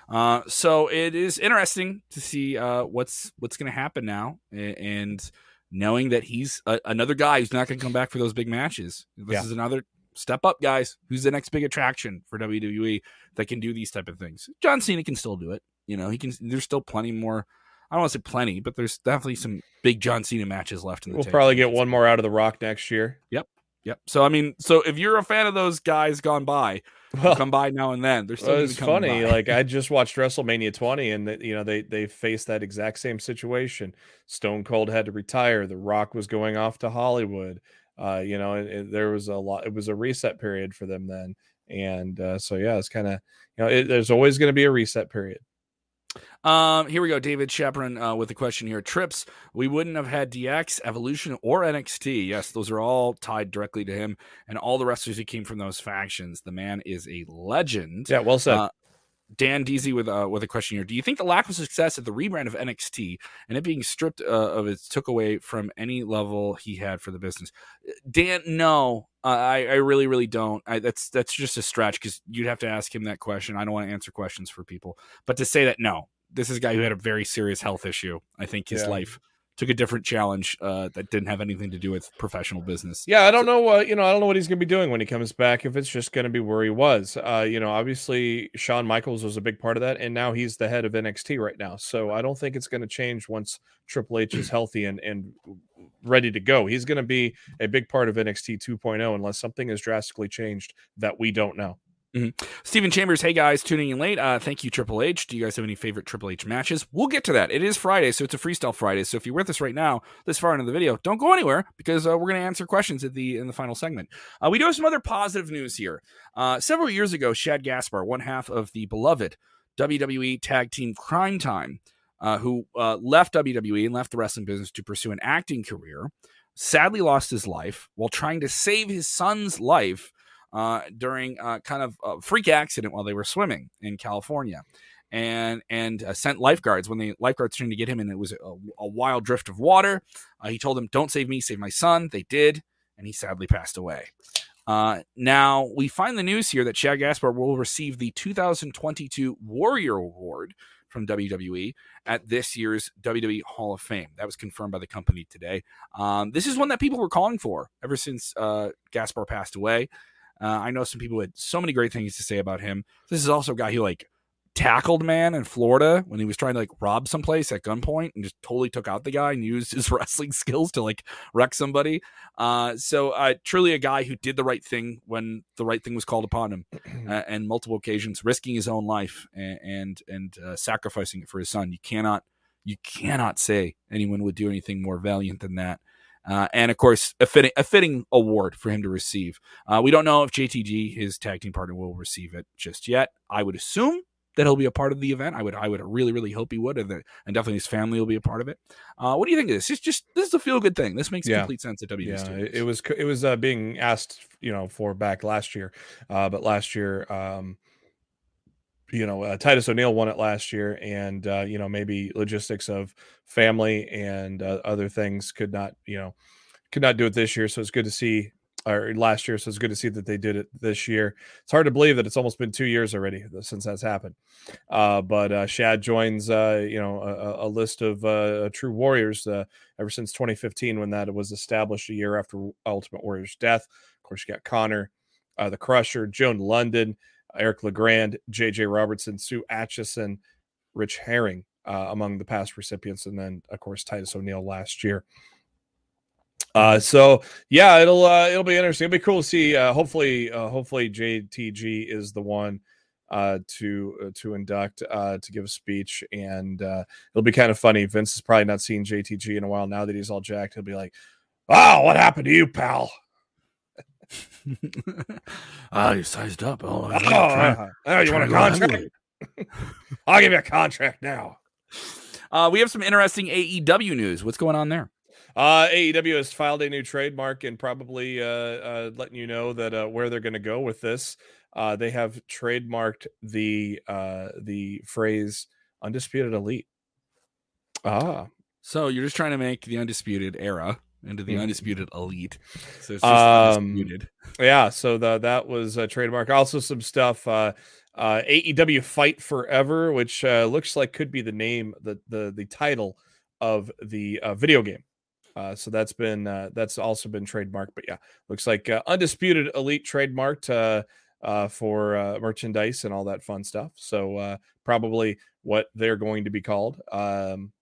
Uh, so it is interesting to see uh, what's what's going to happen now, and knowing that he's a, another guy who's not going to come back for those big matches. This Yeah. is another step up, guys. Who's the next big attraction for WWE that can do these type of things? John Cena can still do it. You know, he can. There's still plenty more. I don't want to say plenty, but there's definitely some big John Cena matches left in the. We'll tank. probably get one more out of The Rock next year. Yep. Yep. So I mean, so if you're a fan of those guys gone by, *laughs* Well, come by now and then. They're still. Well, it's funny. by. Like I *laughs* just watched WrestleMania 20, and that you know they they faced that exact same situation. Stone Cold had to retire. The Rock was going off to Hollywood. Uh, you know, it, it- there was a lot. It was a reset period for them then, and uh, so yeah, it's kind of you know it, there's always going to be a reset period. Um, here we go. David Chaperon uh, with a question here. Trips, we wouldn't have had DX, Evolution, or NXT. Yes, those are all tied directly to him and all the wrestlers who came from those factions. The man is a legend. Yeah, well said. Uh, Dan Deasy with uh, with a question here. Do you think the lack of success at the rebrand of NXT and it being stripped uh, of its took away from any level he had for the business? Dan, no, uh, I I really really don't. I, that's that's just a stretch because you'd have to ask him that question. I don't want to answer questions for people, but to say that no, this is a guy who had a very serious health issue. I think his Yeah. life took a different challenge uh, that didn't have anything to do with professional business. Yeah, I don't know. Uh, you know, I don't know what he's going to be doing when he comes back. If it's just going to be where he was, uh, you know, obviously Shawn Michaels was a big part of that, and now he's the head of NXT right now. So I don't think it's going to change once Triple H is healthy and and ready to go. He's going to be a big part of NXT 2.0 unless something has drastically changed that we don't know. Stephen Chambers, hey guys, tuning in late. Uh, thank you, Triple H. Do you guys have any favorite Triple H matches? We'll get to that. It is Friday, so it's a freestyle Friday. So if you're with us right now, this far into the video, don't go anywhere because uh, we're going to answer questions at the in the final segment. Uh, we do have some other positive news here. Uh, several years ago, Shad Gaspard, one half of the beloved WWE Tag Team Cryme Tyme, uh, who uh, left WWE and left the wrestling business to pursue an acting career, sadly lost his life while trying to save his son's life uh, during uh, kind of a freak accident while they were swimming in California, and and uh, sent lifeguards when the lifeguards trying to get him, and it was a, a wild drift of water. Uh, he told them, "Don't save me, save my son." They did, and he sadly passed away. Uh, now we find the news here that Shad Gaspard will receive the 2022 Warrior Award from WWE at this year's WWE Hall of Fame. That was confirmed by the company today. Um, this is one that people were calling for ever since uh, Gaspard passed away. Uh, I know some people had so many great things to say about him. This is also a guy who like tackled man in Florida when he was trying to like rob someplace at gunpoint and just totally took out the guy and used his *laughs* wrestling skills to like wreck somebody. Uh, so uh, truly a guy who did the right thing when the right thing was called upon him, *clears throat* uh, and multiple occasions risking his own life and and, and uh, sacrificing it for his son. You cannot you cannot say anyone would do anything more valiant than that. Uh, and of course, a fitting, a fitting award for him to receive. Uh, we don't know if JTG, his tag team partner, will receive it just yet. I would assume that he'll be a part of the event. I would, I would really, really hope he would, and, that, and definitely his family will be a part of it. Uh, what do you think of this? It's just this is a feel good thing. This makes Yeah. complete sense at WWE Yeah, Studios. it, it was it was uh, being asked, you know, for back last year, uh, but last year, um, you know, uh, Titus O'Neil won it last year, and uh, you know maybe logistics of family and uh, other things could not, you know, could not do it this year. So it's good to see, or last year. So it's good to see that they did it this year. It's hard to believe that it's almost been two years already since that's happened. Uh, but uh, Shad joins, uh, you know, a, a list of uh, true warriors uh, ever since 2015 when that was established a year after Ultimate Warrior's death. Of course, you got Connor, the Crusher, Joan Lunden, Eric Legrand, JJ Robertson, Sue Aitchison, Rich Hering uh, among the past recipients, and then of course Titus O'Neil last year. Uh, so yeah, it'll uh, it'll be interesting. It'll be cool to see. Uh, hopefully, uh, hopefully JTG is the one uh, to uh, to induct uh, to give a speech, and uh, it'll be kind of funny. Vince has probably not seen JTG in a while. Now that he's all jacked, he'll be like, "Oh, what happened to you, pal?" *laughs* Ah, you sized up. Oh, Oh, uh, oh, you want a contract? *laughs* I'll give you a contract now. Uh, we have some interesting AEW news. What's going on there? Uh, AEW has filed a new trademark and probably uh, uh, letting you know that uh, where they're going to go with this. Uh, they have trademarked the uh, the phrase "undisputed elite." Ah, So you're just trying to make the undisputed era into the Mhm. undisputed elite. So it's just Um, undisputed. yeah. So the, that was a trademark. Also, some stuff. Uh, uh, AEW Fight Forever, which uh, looks like could be the name, the the the title of the uh, video game. Uh, so that's been uh, that's also been trademarked. But yeah, looks like uh, undisputed elite trademarked uh, uh, for uh, merchandise and all that fun stuff. So uh, probably what they're going to be called. Um,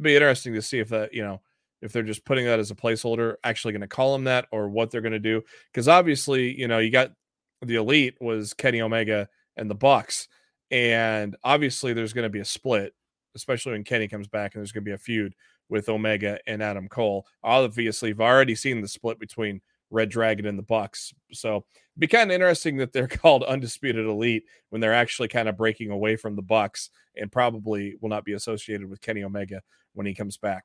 be interesting to see if that you know if they're just putting that as a placeholder, actually going to call them that, or what they're going to do. Because obviously, you know, you got the elite was Kenny Omega and the Bucks, and obviously there's going to be a split, especially when Kenny comes back, and there's going to be a feud with Omega and Adam Cole. Obviously, we've already seen the split between Red Dragon and the Bucks, so be kind of interesting that they're *laughs* called Undisputed Elite when they're actually kind of breaking away from the Bucks, and probably will not be associated with Kenny Omega when he comes back.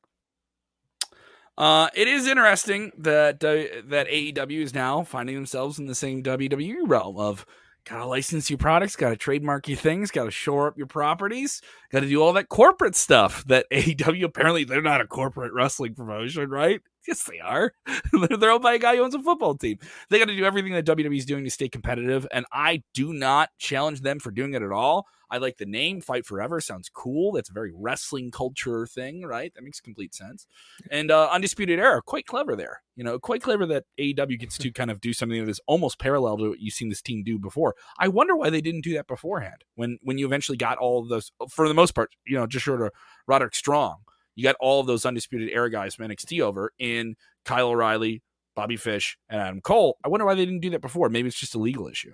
Uh, it is interesting that uh, that AEW is now finding themselves in the same WWE realm of gotta license your products, gotta trademark your things, gotta shore up your properties, gotta do all that corporate stuff. That *laughs* AEW apparently they're not a corporate wrestling promotion, right? *laughs* Yes, they are. *laughs* they're owned by a guy who owns a football team. They got to do everything that WWE is doing to stay competitive, and I do not challenge them for doing it at all. I like the name Fight Forever. Sounds cool. That's a very wrestling culture thing, right? That makes complete sense. And uh, Undisputed Era, quite clever there. You know, quite clever that AEW gets to *laughs* kind of do something that is almost parallel to what you've seen this team do before. I wonder why they didn't do that beforehand. When when you eventually got all those, for the most part, you know, just short of Roderick Strong, you got all of those Undisputed Era guys from NXT over in Kyle O'Reilly, Bobby Fish, and Adam Cole. I wonder why they didn't do that before. Maybe it's just a legal issue.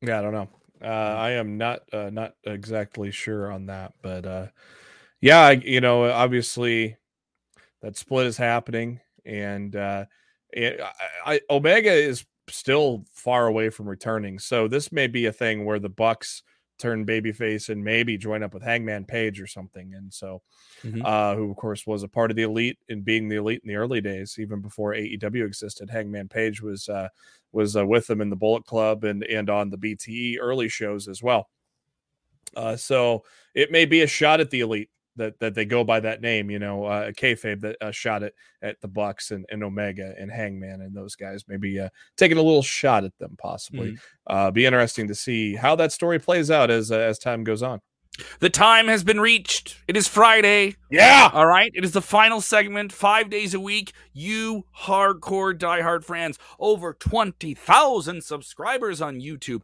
Yeah, I don't know. Uh, I am not uh, not exactly sure on that, but uh, yeah, I, you know, obviously that split is happening, and uh, it, I, I, Omega is still far away from returning. So this may be a thing where the Bucks turn babyface and maybe join up with Hangman Page or something. And so, Mhm. uh, who of course was a part of the elite and being the elite in the early days, even before AEW existed. Hangman Page was uh, was uh, with them in the Bullet Club and and on the BTE early shows as well. Uh, so it may be a shot at the elite that that they go by that name, you know, uh, kayfabe that uh, shot at at the Bucks and, and Omega and Hangman and those guys, maybe uh, taking a little shot at them, possibly. Uh, be interesting to see how that story plays out as uh, as time goes on. The time has been reached. It is Friday. Yeah, All right. It is the final segment, five days a week. You hardcore diehard fans, over 20,000 subscribers on YouTube,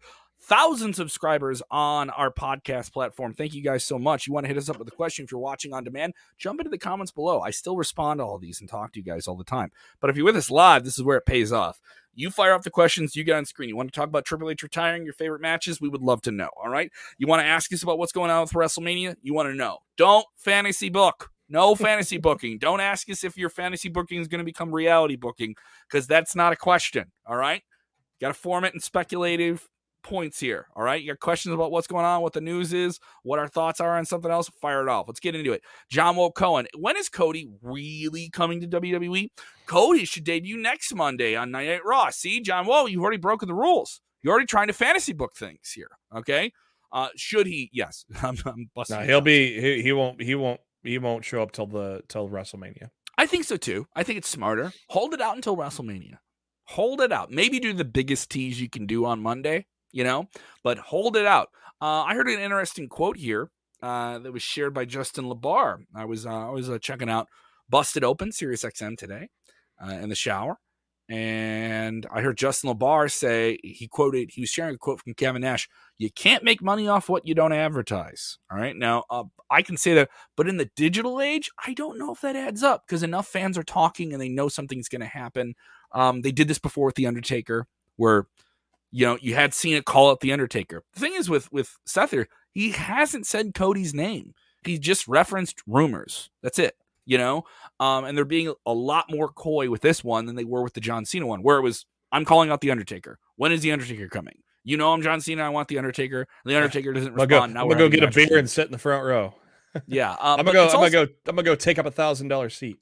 thousand subscribers on our podcast platform. Thank you guys so much. You want to hit us up with a question if you're watching on demand, jump into the comments below. I still respond to all these and talk to you guys all the time. But if you're with us live, this is where it pays off. You fire off the questions you get on screen. You want to talk about Triple H retiring, your favorite matches? We would love to know. All right. You want to ask us about what's going on with WrestleMania? You want to know. Don't fantasy book. No *laughs* fantasy booking. Don't ask us if your fantasy booking is going to become reality booking because that's not a question. All right. Got to form it in speculative points here. All right. You got questions about what's going on, what the news is, what our thoughts are on something else? Fire it off. Let's get into it. John Walt Cohen. When is Cody really coming to WWE? Cody should debut next Monday on Night Night Raw. See, John Walt, you've already broken the rules. You're already trying to fantasy book things here. Okay. Uh, should he? Yes. *laughs* I'm, I'm busting. no, he'll be he, he won't he won't he won't show up till the till WrestleMania. I think so too. I think it's smarter. Hold it out until WrestleMania. Hold it out. Maybe do the biggest tease you can do on Monday, you know, but hold it out. Uh, I heard an interesting quote here uh, that was shared by Justin Labar. I was uh, I was uh, checking out Busted Open Sirius XM today uh, in the shower, and I heard Justin Labar say he quoted he was sharing a quote from Kevin Nash. You can't make money off what you don't advertise. All right, now uh, I can say that, but in the digital age, I don't know if that adds up because enough fans are talking and they know something's going to happen. Um, they did this before with the Undertaker, where you know you had Cena call out the Undertaker. The thing is with with Seth here, he hasn't said Cody's name. He just referenced rumors. That's it. You know, um, and they're being a lot more coy with this one than they were with the John Cena one, where it was I'm calling out the Undertaker. When is the Undertaker coming? You know, I'm John Cena. I want the Undertaker. The Undertaker doesn't I'm gonna go, respond. I'm gonna go get a beer and sit in the front row. *laughs* Yeah, um, I'm gonna go. I'm also- gonna go. I'm gonna go take up a thousand dollar seat.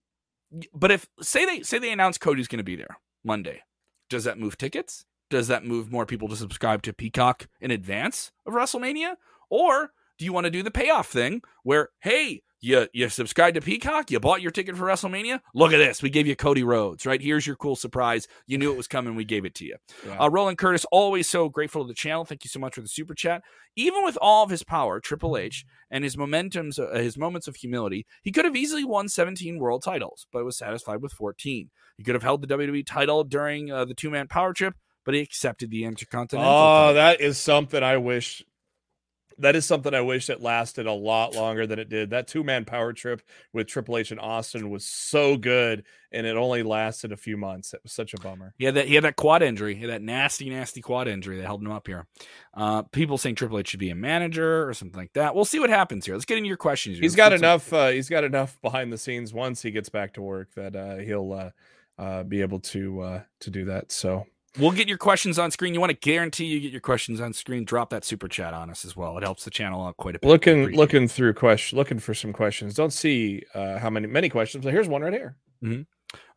but if say they say they announce Cody's going to be there Monday, does that move tickets? Does that move more people to subscribe to Peacock in advance of WrestleMania? Or do you want to do the payoff thing where, hey, you you subscribed to Peacock, you bought your ticket for WrestleMania? Look at this. We gave you Cody Rhodes, right? Here's your cool surprise. You knew it was coming. We gave it to you. Yeah. Uh, Roland Curtis, always so grateful to the channel. Thank you so much for the super chat. Even with all of his power, Triple H, and his momentums, uh, his moments of humility, he could have easily won 17 world titles, but was satisfied with 14. He could have held the WWE title during uh, the two man power trip, but he accepted the Intercontinental. Oh, title. that is something I wish. That is something I wish it lasted a lot longer than it did. That two man power trip with Triple H and Austin was so good, and it only lasted a few months. It was such a bummer. Had that. He had that quad injury. He had that nasty, nasty quad injury that held him up here. Uh, people saying Triple H should be a manager or something like that. We'll see what happens here. Let's get into your questions. He's Let's got some- enough. Uh, he's got enough behind the scenes. Once he gets back to work, that uh, he'll uh, uh, be able to uh, to do that. So We'll get your questions on screen. You want to guarantee you get your questions on screen? Drop that super chat on us as well. It helps the channel out quite a bit. looking it. looking through question, looking for some questions. Don't see uh, how many many questions, but here's one right here.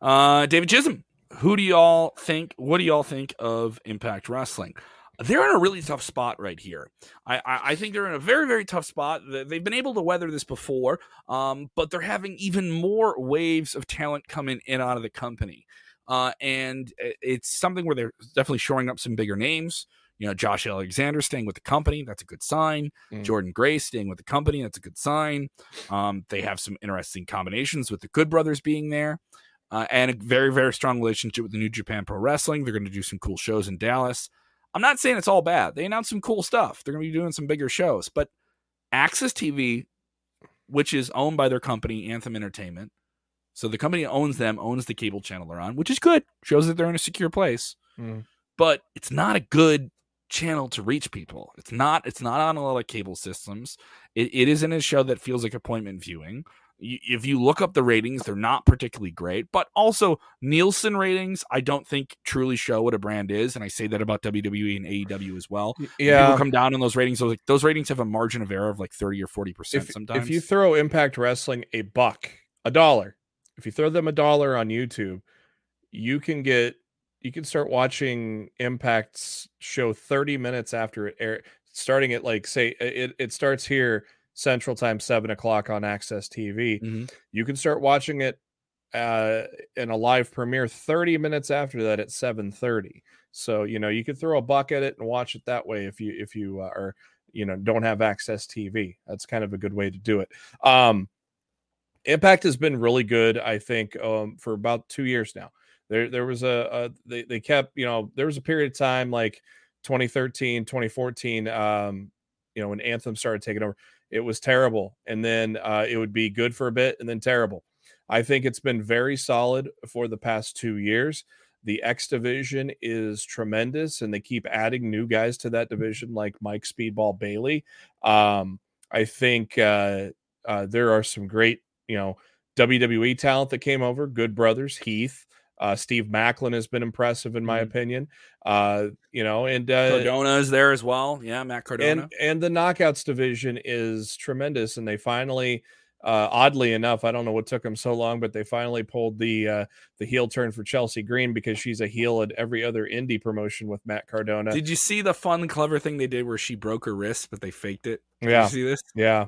Uh, David Chisholm, who do y'all think? What do y'all think of Impact Wrestling? They're in a really tough spot right here. I, I, I think they're in a very, very tough spot. They- They've been able to weather this before, um, but they're having even more waves of talent coming in out of the company. Uh, and it's something where they're definitely shoring up some bigger names. You know, Josh Alexander staying with the company, that's a good sign. Mm. Jordynne Grace staying with the company, that's a good sign. Um, they have some interesting combinations with the Good Brothers being there uh, and a very very strong relationship with the New Japan Pro Wrestling. They're going to do some cool shows in Dallas. I'm not saying it's all bad. They announced some cool stuff. They're going to be doing some bigger shows, but AXS TV, which is owned by their company Anthem Entertainment, so the company owns them owns the cable channel they're on, which is good. Shows that they're in a secure place, Mm. but it's not a good channel to reach people. It's not. It's not on a lot of cable systems. It, it isn't a show that feels like appointment viewing you, if you look up the ratings, they're not particularly great. But also Nielsen ratings, I don't think truly show what a brand is, and I say that about WWE and AEW as well. When Yeah, people come down on those ratings. Those like those ratings have a margin of error of like thirty or forty percent sometimes. if you throw Impact Wrestling a buck, a dollar, if you throw them a dollar on YouTube, you can get you can start watching Impact's show 30 minutes after it air starting at like say it, it starts here Central Time, seven o'clock on AXS TV. Mhm. You can start watching it uh in a live premiere 30 minutes after that at 7:30. So, you know, you could throw a buck at it and watch it that way if you if you uh, are you know don't have AXS TV. That's kind of a good way to do it. Um Impact has been really good, I think, um, for about two years now. There, there was a, a they, they kept, you know, there was a period of time like 2013, 2014, um, you know, when Anthem started taking over, it was terrible, and then uh, it would be good for a bit, and then terrible. I think it's been very solid for the past two years. The X division is tremendous, and they keep adding new guys to that division, like Mike Speedball Bailey. Um, I think uh, uh, there are some great, you know, WWE talent that came over. Good brothers, Heath, uh, Steve Maclin has been impressive in my Mhm. opinion. Uh, you know, and uh, Cardona is there as well. Yeah, Matt Cardona. and and the knockouts division is tremendous and they finally uh oddly enough i don't know what took them so long but they finally pulled the uh the heel turn for chelsea green because she's a heel at every other indie promotion with matt cardona Did you see the fun, clever thing they did where she broke her wrist, but they faked it? Did yeah you see this? yeah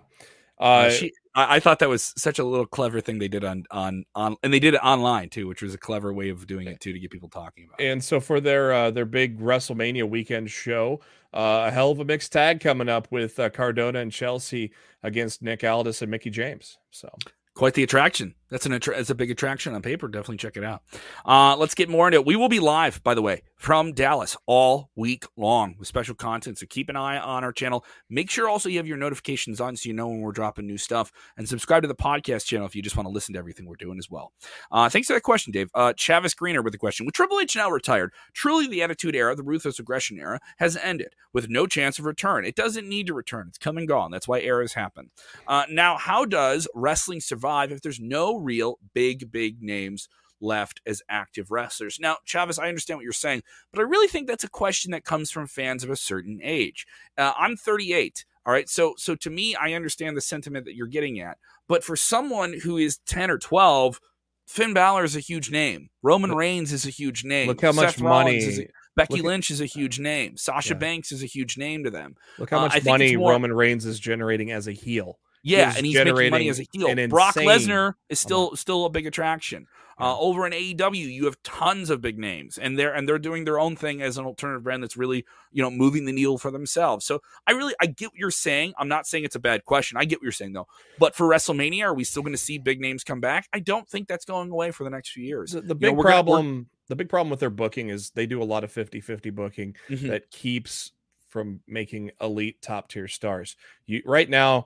Uh, uh she, I, I thought that was such a little clever thing they did on on on, and they did it online too, which was a clever way of doing it too to get people talking about. it. and so for their uh their big wrestlemania weekend show uh a hell of a mixed tag coming up with uh, cardona and chelsea against nick aldis and mickie james so Quite the attraction. That's an attra- that's a big attraction on paper. Definitely check it out. Uh, let's get more into it. We will be live, by the way, from Dallas all week long with special content. So keep an eye on our channel. Make sure also you have your notifications on so you know when we're dropping new stuff. And subscribe to the podcast channel if you just want to listen to everything we're doing as well. Uh, thanks for that question, Dave. Uh, Chavis Greener with the question: With Triple H now retired, truly the Attitude Era, the ruthless aggression era, has ended with no chance of return. It doesn't need to return. It's come and gone. That's why eras happen. Uh, now, how does wrestling survive if there's no real big, big names left as active wrestlers? Now, Chavez, I understand what you're saying, but I really think that's a question that comes from fans of a certain age. Uh, I'm 38. All right, so so to me, I understand the sentiment that you're getting at, but for someone who is 10 or 12, Finn Balor is a huge name. Roman Reigns is a huge name. look how much Seth money Becky at- Lynch is a huge name. Sasha Yeah. Banks is a huge name to them. Look how Uh, much think money more- Roman Reigns is generating as a heel. Yeah, and he's making money as a heel. Brock Lesnar is still still a big attraction. Uh, over in AEW, you have tons of big names, and they're and they're doing their own thing as an alternative brand that's really you know moving the needle for themselves. So I really I get what you're saying. I'm not saying it's a bad question. I get what you're saying though. But for WrestleMania, are we still going to see big names come back? I don't think that's going away for the next few years. The, the You know, big gonna- problem, the big problem with their booking is they do a lot of 50-50 booking Mhm. that keeps from making elite top tier stars. You right now,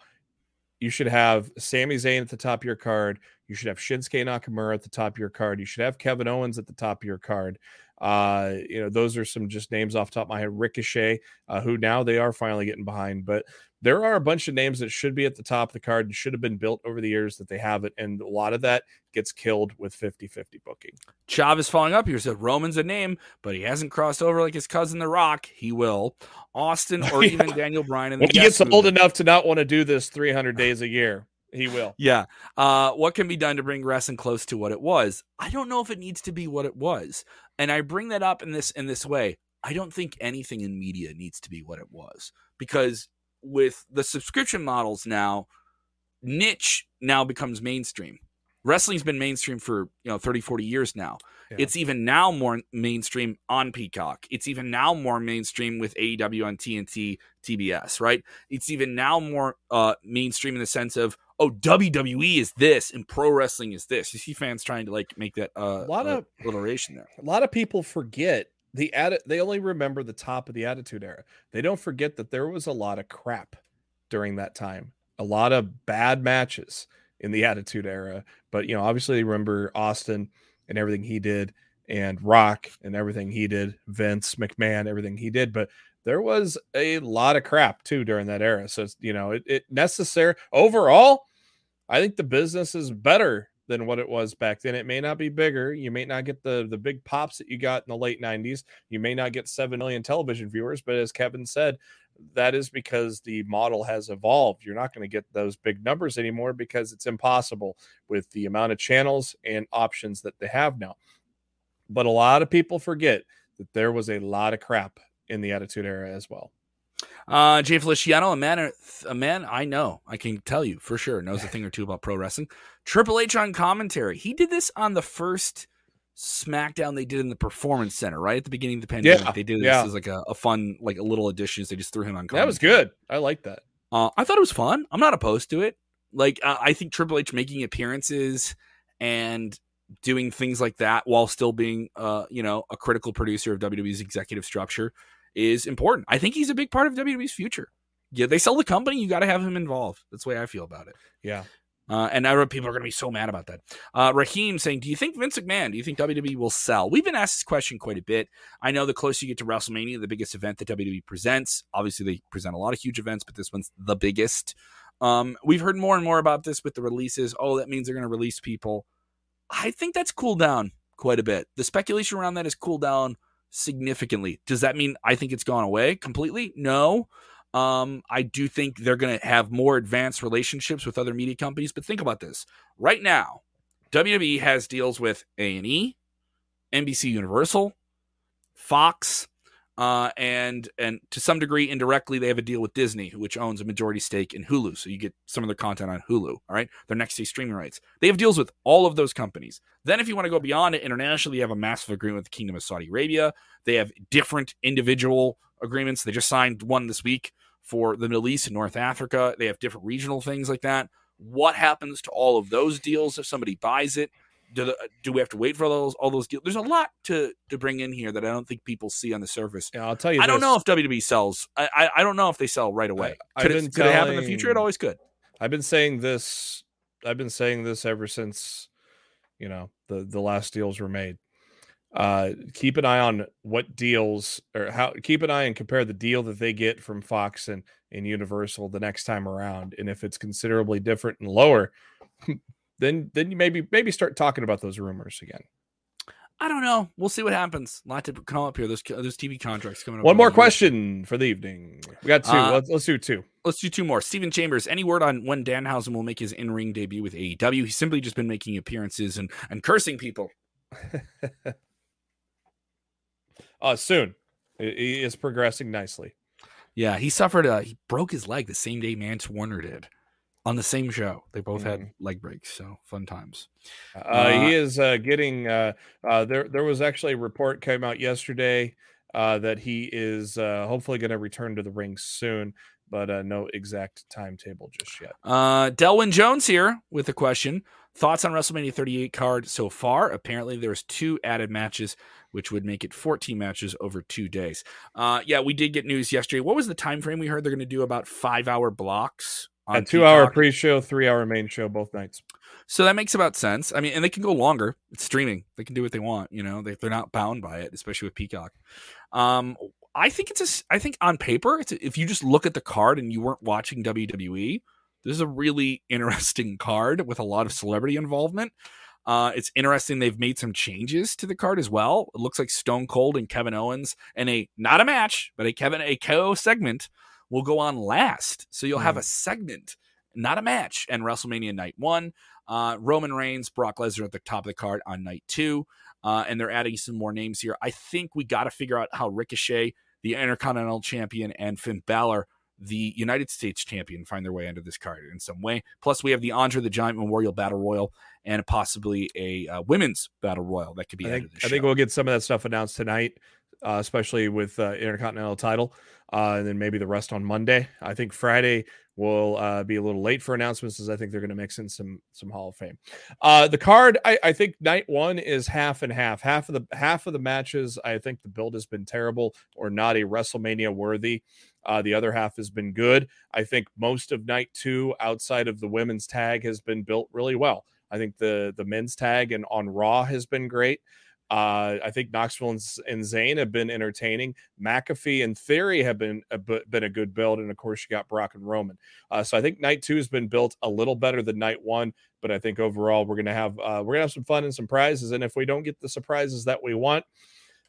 you should have Sami Zayn at the top of your card. You should have Shinsuke Nakamura at the top of your card. You should have Kevin Owens at the top of your card. Uh, you know, those are some just names off the top of my head. Ricochet, uh, who now they are finally getting behind, but there are a bunch of names that should be at the top of the card and should have been built over the years that they haven't. And a lot of that gets killed with 50 50 booking. Chav is following up here. Said Roman's a name, but he hasn't crossed over like his cousin The Rock. He will. Austin *laughs* or Yeah. even Daniel Bryan. In the When he gets old enough to not want to do this 300 days a year, he will. *laughs* Yeah. Uh, what can be done to bring wrestling close to what it was? I don't know if it needs to be what it was. And I bring that up in this in this way. I don't think anything in media needs to be what it was because with the subscription models now, niche now becomes mainstream. Wrestling's been mainstream for, you know, 30, 40 years now. Yeah. It's even now more mainstream on Peacock. It's even now more mainstream with AEW on TNT, TBS, right? It's even now more uh, mainstream in the sense of, oh, WWE is this and pro wrestling is this. You see fans trying to like make that uh, A lot uh, of- alliteration there. A lot of people forget the atti- they only remember the top of the attitude era. They don't forget that there was a lot of crap during that time. A lot of bad matches in the attitude era. But you know, obviously they remember Austin and everything he did and Rock and everything he did, Vince McMahon, everything he did, but there was a lot of crap too during that era. So it's, you know, it, it necessary overall, I think the business is better than what it was back then. It may not be bigger. You may not get the the big pops that you got in the late 90s. You may not get 7 million television viewers, but as Kevin said, that is because the model has evolved. You're not going to get those big numbers anymore because it's impossible with the amount of channels and options that they have now. But a lot of people forget that there was a lot of crap in the Attitude Era as well. Uh, Jay Feliciano, a man, a man I know, I can tell you for sure, knows a *laughs* thing or two about pro wrestling. Triple H on commentary. He did this on the first SmackDown they did in the Performance Center, right at the beginning of the pandemic. Yeah, they did this yeah. as like a, a fun, like a little addition. They just threw him on. That was good. I like that. Uh, I thought it was fun. I'm not opposed to it. Like uh, I think Triple H making appearances and doing things like that while still being, uh, you know, a critical producer of WWE's executive structure is important. I think he's a big part of WWE's future. Yeah, they sell the company. You got to have him involved. That's the way I feel about it. Yeah. Uh, and I know people are going to be so mad about that. Uh, Raheem saying, "Do you think Vince McMahon? Do you think WWE will sell?" We've been asked this question quite a bit. I know the closer you get to WrestleMania, the biggest event that WWE presents. Obviously, they present a lot of huge events, but this one's the biggest. Um, we've heard more and more about this with the releases. Oh, that means they're going to release people. I think that's cooled down quite a bit. The speculation around that has cooled down significantly. Does that mean I think it's gone away completely? No. Um, I do think they're going to have more advanced relationships with other media companies. But think about this: right now, WWE has deals with A and E, NBC Universal, Fox, uh, and and to some degree, indirectly, they have a deal with Disney, which owns a majority stake in Hulu. So you get some of their content on Hulu. All right, their next day streaming rights. They have deals with all of those companies. Then, if you want to go beyond it internationally, you have a massive agreement with the Kingdom of Saudi Arabia. They have different individual agreements. They just signed one this week for the Middle East and North Africa. They have different regional things like that. What happens to all of those deals if somebody buys it? Do, the, do we have to wait for those all those deals? There's a lot to to bring in here that I don't think people see on the surface. Yeah, I'll tell you. I don't know if WWE sells. I, I I don't know if they sell right away. I- could it, could it happen in the future? It always could. I've been saying this. I've been saying this ever since, you know, the the last deals were made. Uh, keep an eye on what deals or how. Keep an eye and compare the deal that they get from Fox and and Universal the next time around, and if it's considerably different and lower, *laughs* then then you maybe maybe start talking about those rumors again. I don't know. We'll see what happens. A lot to come up here. There's there's TV contracts coming up. One more question for the evening. We got two. Uh, let's, let's do two. Let's do two more. Steven Chambers, any word on when Danhausen will make his in ring debut with AEW? He's simply just been making appearances and, and cursing people. *laughs* Uh, soon. He he is progressing nicely. Yeah, he suffered a he broke his leg the same day Mance Warner did on the same show. They both had leg breaks, so fun times. Uh, Uh, he is uh, getting. Uh, uh, there, there was actually a report came out yesterday uh, that he is uh, hopefully going to return to the ring soon, but uh, no exact timetable just yet. Uh, Delwyn Jones here with a question. Thoughts on WrestleMania 38 card so far? Apparently, there's two added matches, which would make it 14 matches over two days. Uh, yeah, we did get news yesterday. What was the time frame we heard they're going to do about five hour blocks? A on two-hour pre-show, three-hour main show, both nights. So that makes about sense. I mean, and they can go longer. It's streaming. They can do what they want. You know, they, they're not bound by it, especially with Peacock. Um, I think it's a, I think on paper, it's a, if you just look at the card and you weren't watching WWE, this is a really *laughs* interesting card with a lot of celebrity involvement. Uh, it's interesting they've made some changes to the card as well. It looks like Stone Cold and Kevin Owens and a not a match, but a Kevin a KO segment will go on last. So you'll have a segment, not a match, and WrestleMania night one. Uh, Roman Reigns, Brock Lesnar at the top of the card on night two. Uh, and they're adding some more names here. I think we got to figure out how Ricochet, the Intercontinental Champion, and Finn Balor, the United States Champion, find their way into this card in some way. Plus, we have the Andre the Giant Memorial Battle Royal and possibly a uh, women's Battle Royal that could be I added think, I think we'll get some of that stuff announced tonight, uh, especially with uh, Intercontinental title, uh, and then maybe the rest on Monday. I think Friday will uh, be a little late for announcements, as I think they're going to mix in some some Hall of Fame. Uh, the card, I, I think night one is half and half. Half of the half of the matches, I think the build has been terrible or not a WrestleMania worthy. Uh, the other half has been good. I think most of night two, outside of the women's tag, has been built really well. I think the the men's tag and on Raw has been great. Uh, I think Knoxville and, and Zayn have been entertaining. McAfee and Theory have been a, been a good build, and of course you got Brock and Roman. Uh, so I think night two has been built a little better than night one, but I think overall we're gonna have uh, we're gonna have some fun and some prizes. And if we don't get the surprises that we want,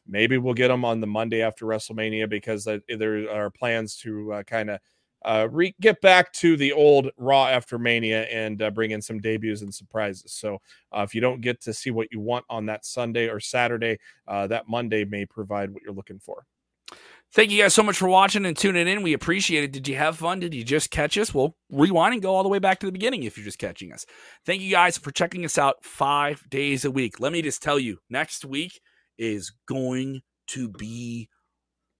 maybe we'll get them on the Monday after WrestleMania because uh, there are plans to uh, kind of uh, re- get back to the old Raw after Mania and uh, bring in some debuts and surprises. So uh, if you don't get to see what you want on that Sunday or Saturday, uh, that Monday may provide what you're looking for. Thank you guys so much for watching and tuning in. We appreciate it. Did you have fun? Did you just catch us? Well, rewind and go all the way back to the beginning if you're just catching us. Thank you guys for checking us out five days a week. Let me just tell you, next week is going to be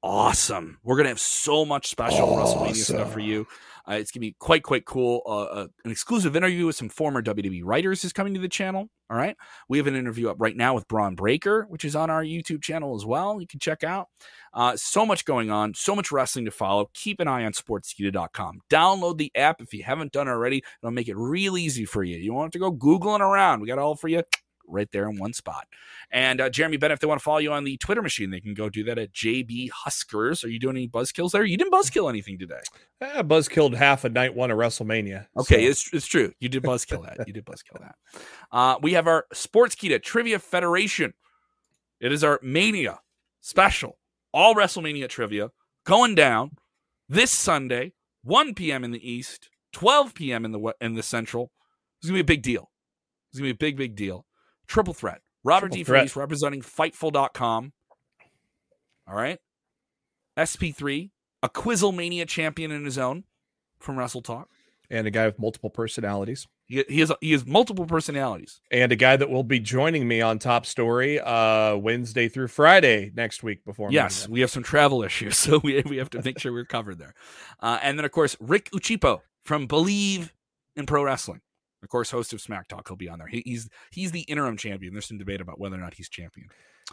awesome. We're gonna have so much special WrestleMania stuff for you. Uh, it's gonna be quite quite cool. Uh, uh, an exclusive interview with some former WWE writers is coming to the channel. All right, we have an interview up right now with Bron Breakker, which is on our YouTube channel as well. You can check out. Uh, so much going on, so much wrestling to follow. Keep an eye on sportskeeda.com. Download the app if you haven't done it already. It'll make it real easy for you. You won't have to go Googling around. We got it all for you right there in one spot. And uh, Jeremy Bennett, if they want to follow you on the Twitter machine, they can go do that at JB Huskers. Are you doing any buzz kills there? You didn't buzz kill anything today. Buzz killed half a night one of WrestleMania. Okay, so- it's it's true. You did buzz kill that. You did buzz kill that. Uh, we have our Sportskeeda Trivia Federation. It is our Mania special, all WrestleMania trivia going down this Sunday, 1 p.m. in the East, 12 p.m. in the in the Central. It's gonna be a big deal. It's gonna be a big, big deal. Triple threat. Robert Triple D. threat. Fries representing Fightful.com. All right. SP3, a Quizzlemania champion in his own from Wrestle Talk. and a guy with multiple personalities. He, he has he has multiple personalities. And a guy that will be joining me on Top Story uh, Wednesday through Friday next week before Yes, Mania. we have some travel issues, *laughs* so we we have to make sure we're covered there. Uh, and then of course Rick Ucchino from Believe in Pro Wrestling, of course, host of Smack Talk. He'll be on there. He, he's he's the interim champion. There's some debate about whether or not he's champion.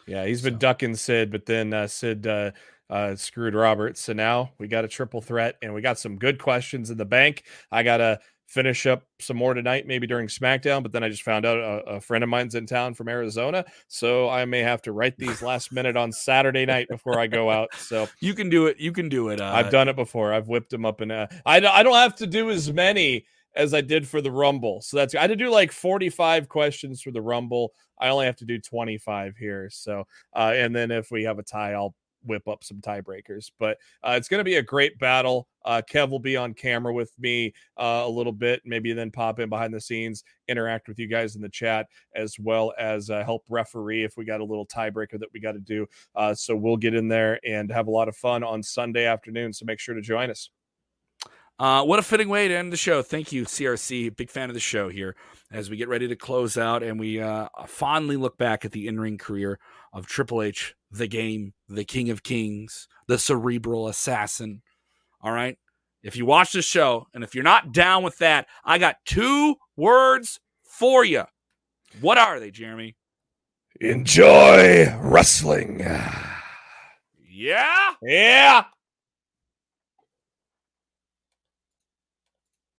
Yeah, he's been So- ducking Sid, but then uh, Sid uh, uh, screwed Robert. So now we got a triple threat, and we got some good questions in the bank. I gotta finish up some more tonight, maybe during SmackDown. But then I just found out a, a friend of mine's in town from Arizona, so I may have to write these last minute on Saturday night before I go out. So *laughs* You can do it. You can do it. Uh, I've done it before. I've whipped them up, and uh, I don't- I don't have to do as many as I did for the Rumble. So that's I had to do like 45 questions for the Rumble. I only have to do 25 here. So uh, and then if we have a tie, I'll whip up some tiebreakers. But uh, it's going to be a great battle. Uh, Kev will be on camera with me uh, a little bit, maybe then pop in behind the scenes, interact with you guys in the chat, as well as uh, help referee if we got a little tiebreaker that we got to do. Uh, so we'll get in there and have a lot of fun on Sunday afternoon. So make sure to join us. Uh, what a fitting way to end the show. Thank you, CRC. Big fan of the show here as we get ready to close out and we uh, fondly look back at the in ring career of Triple H, the game, the king of kings, the cerebral assassin. All right. If you watch the show and if you're not down with that, I got two words for you. What are they, Jeremy? Enjoy wrestling. *sighs* Yeah. Yeah.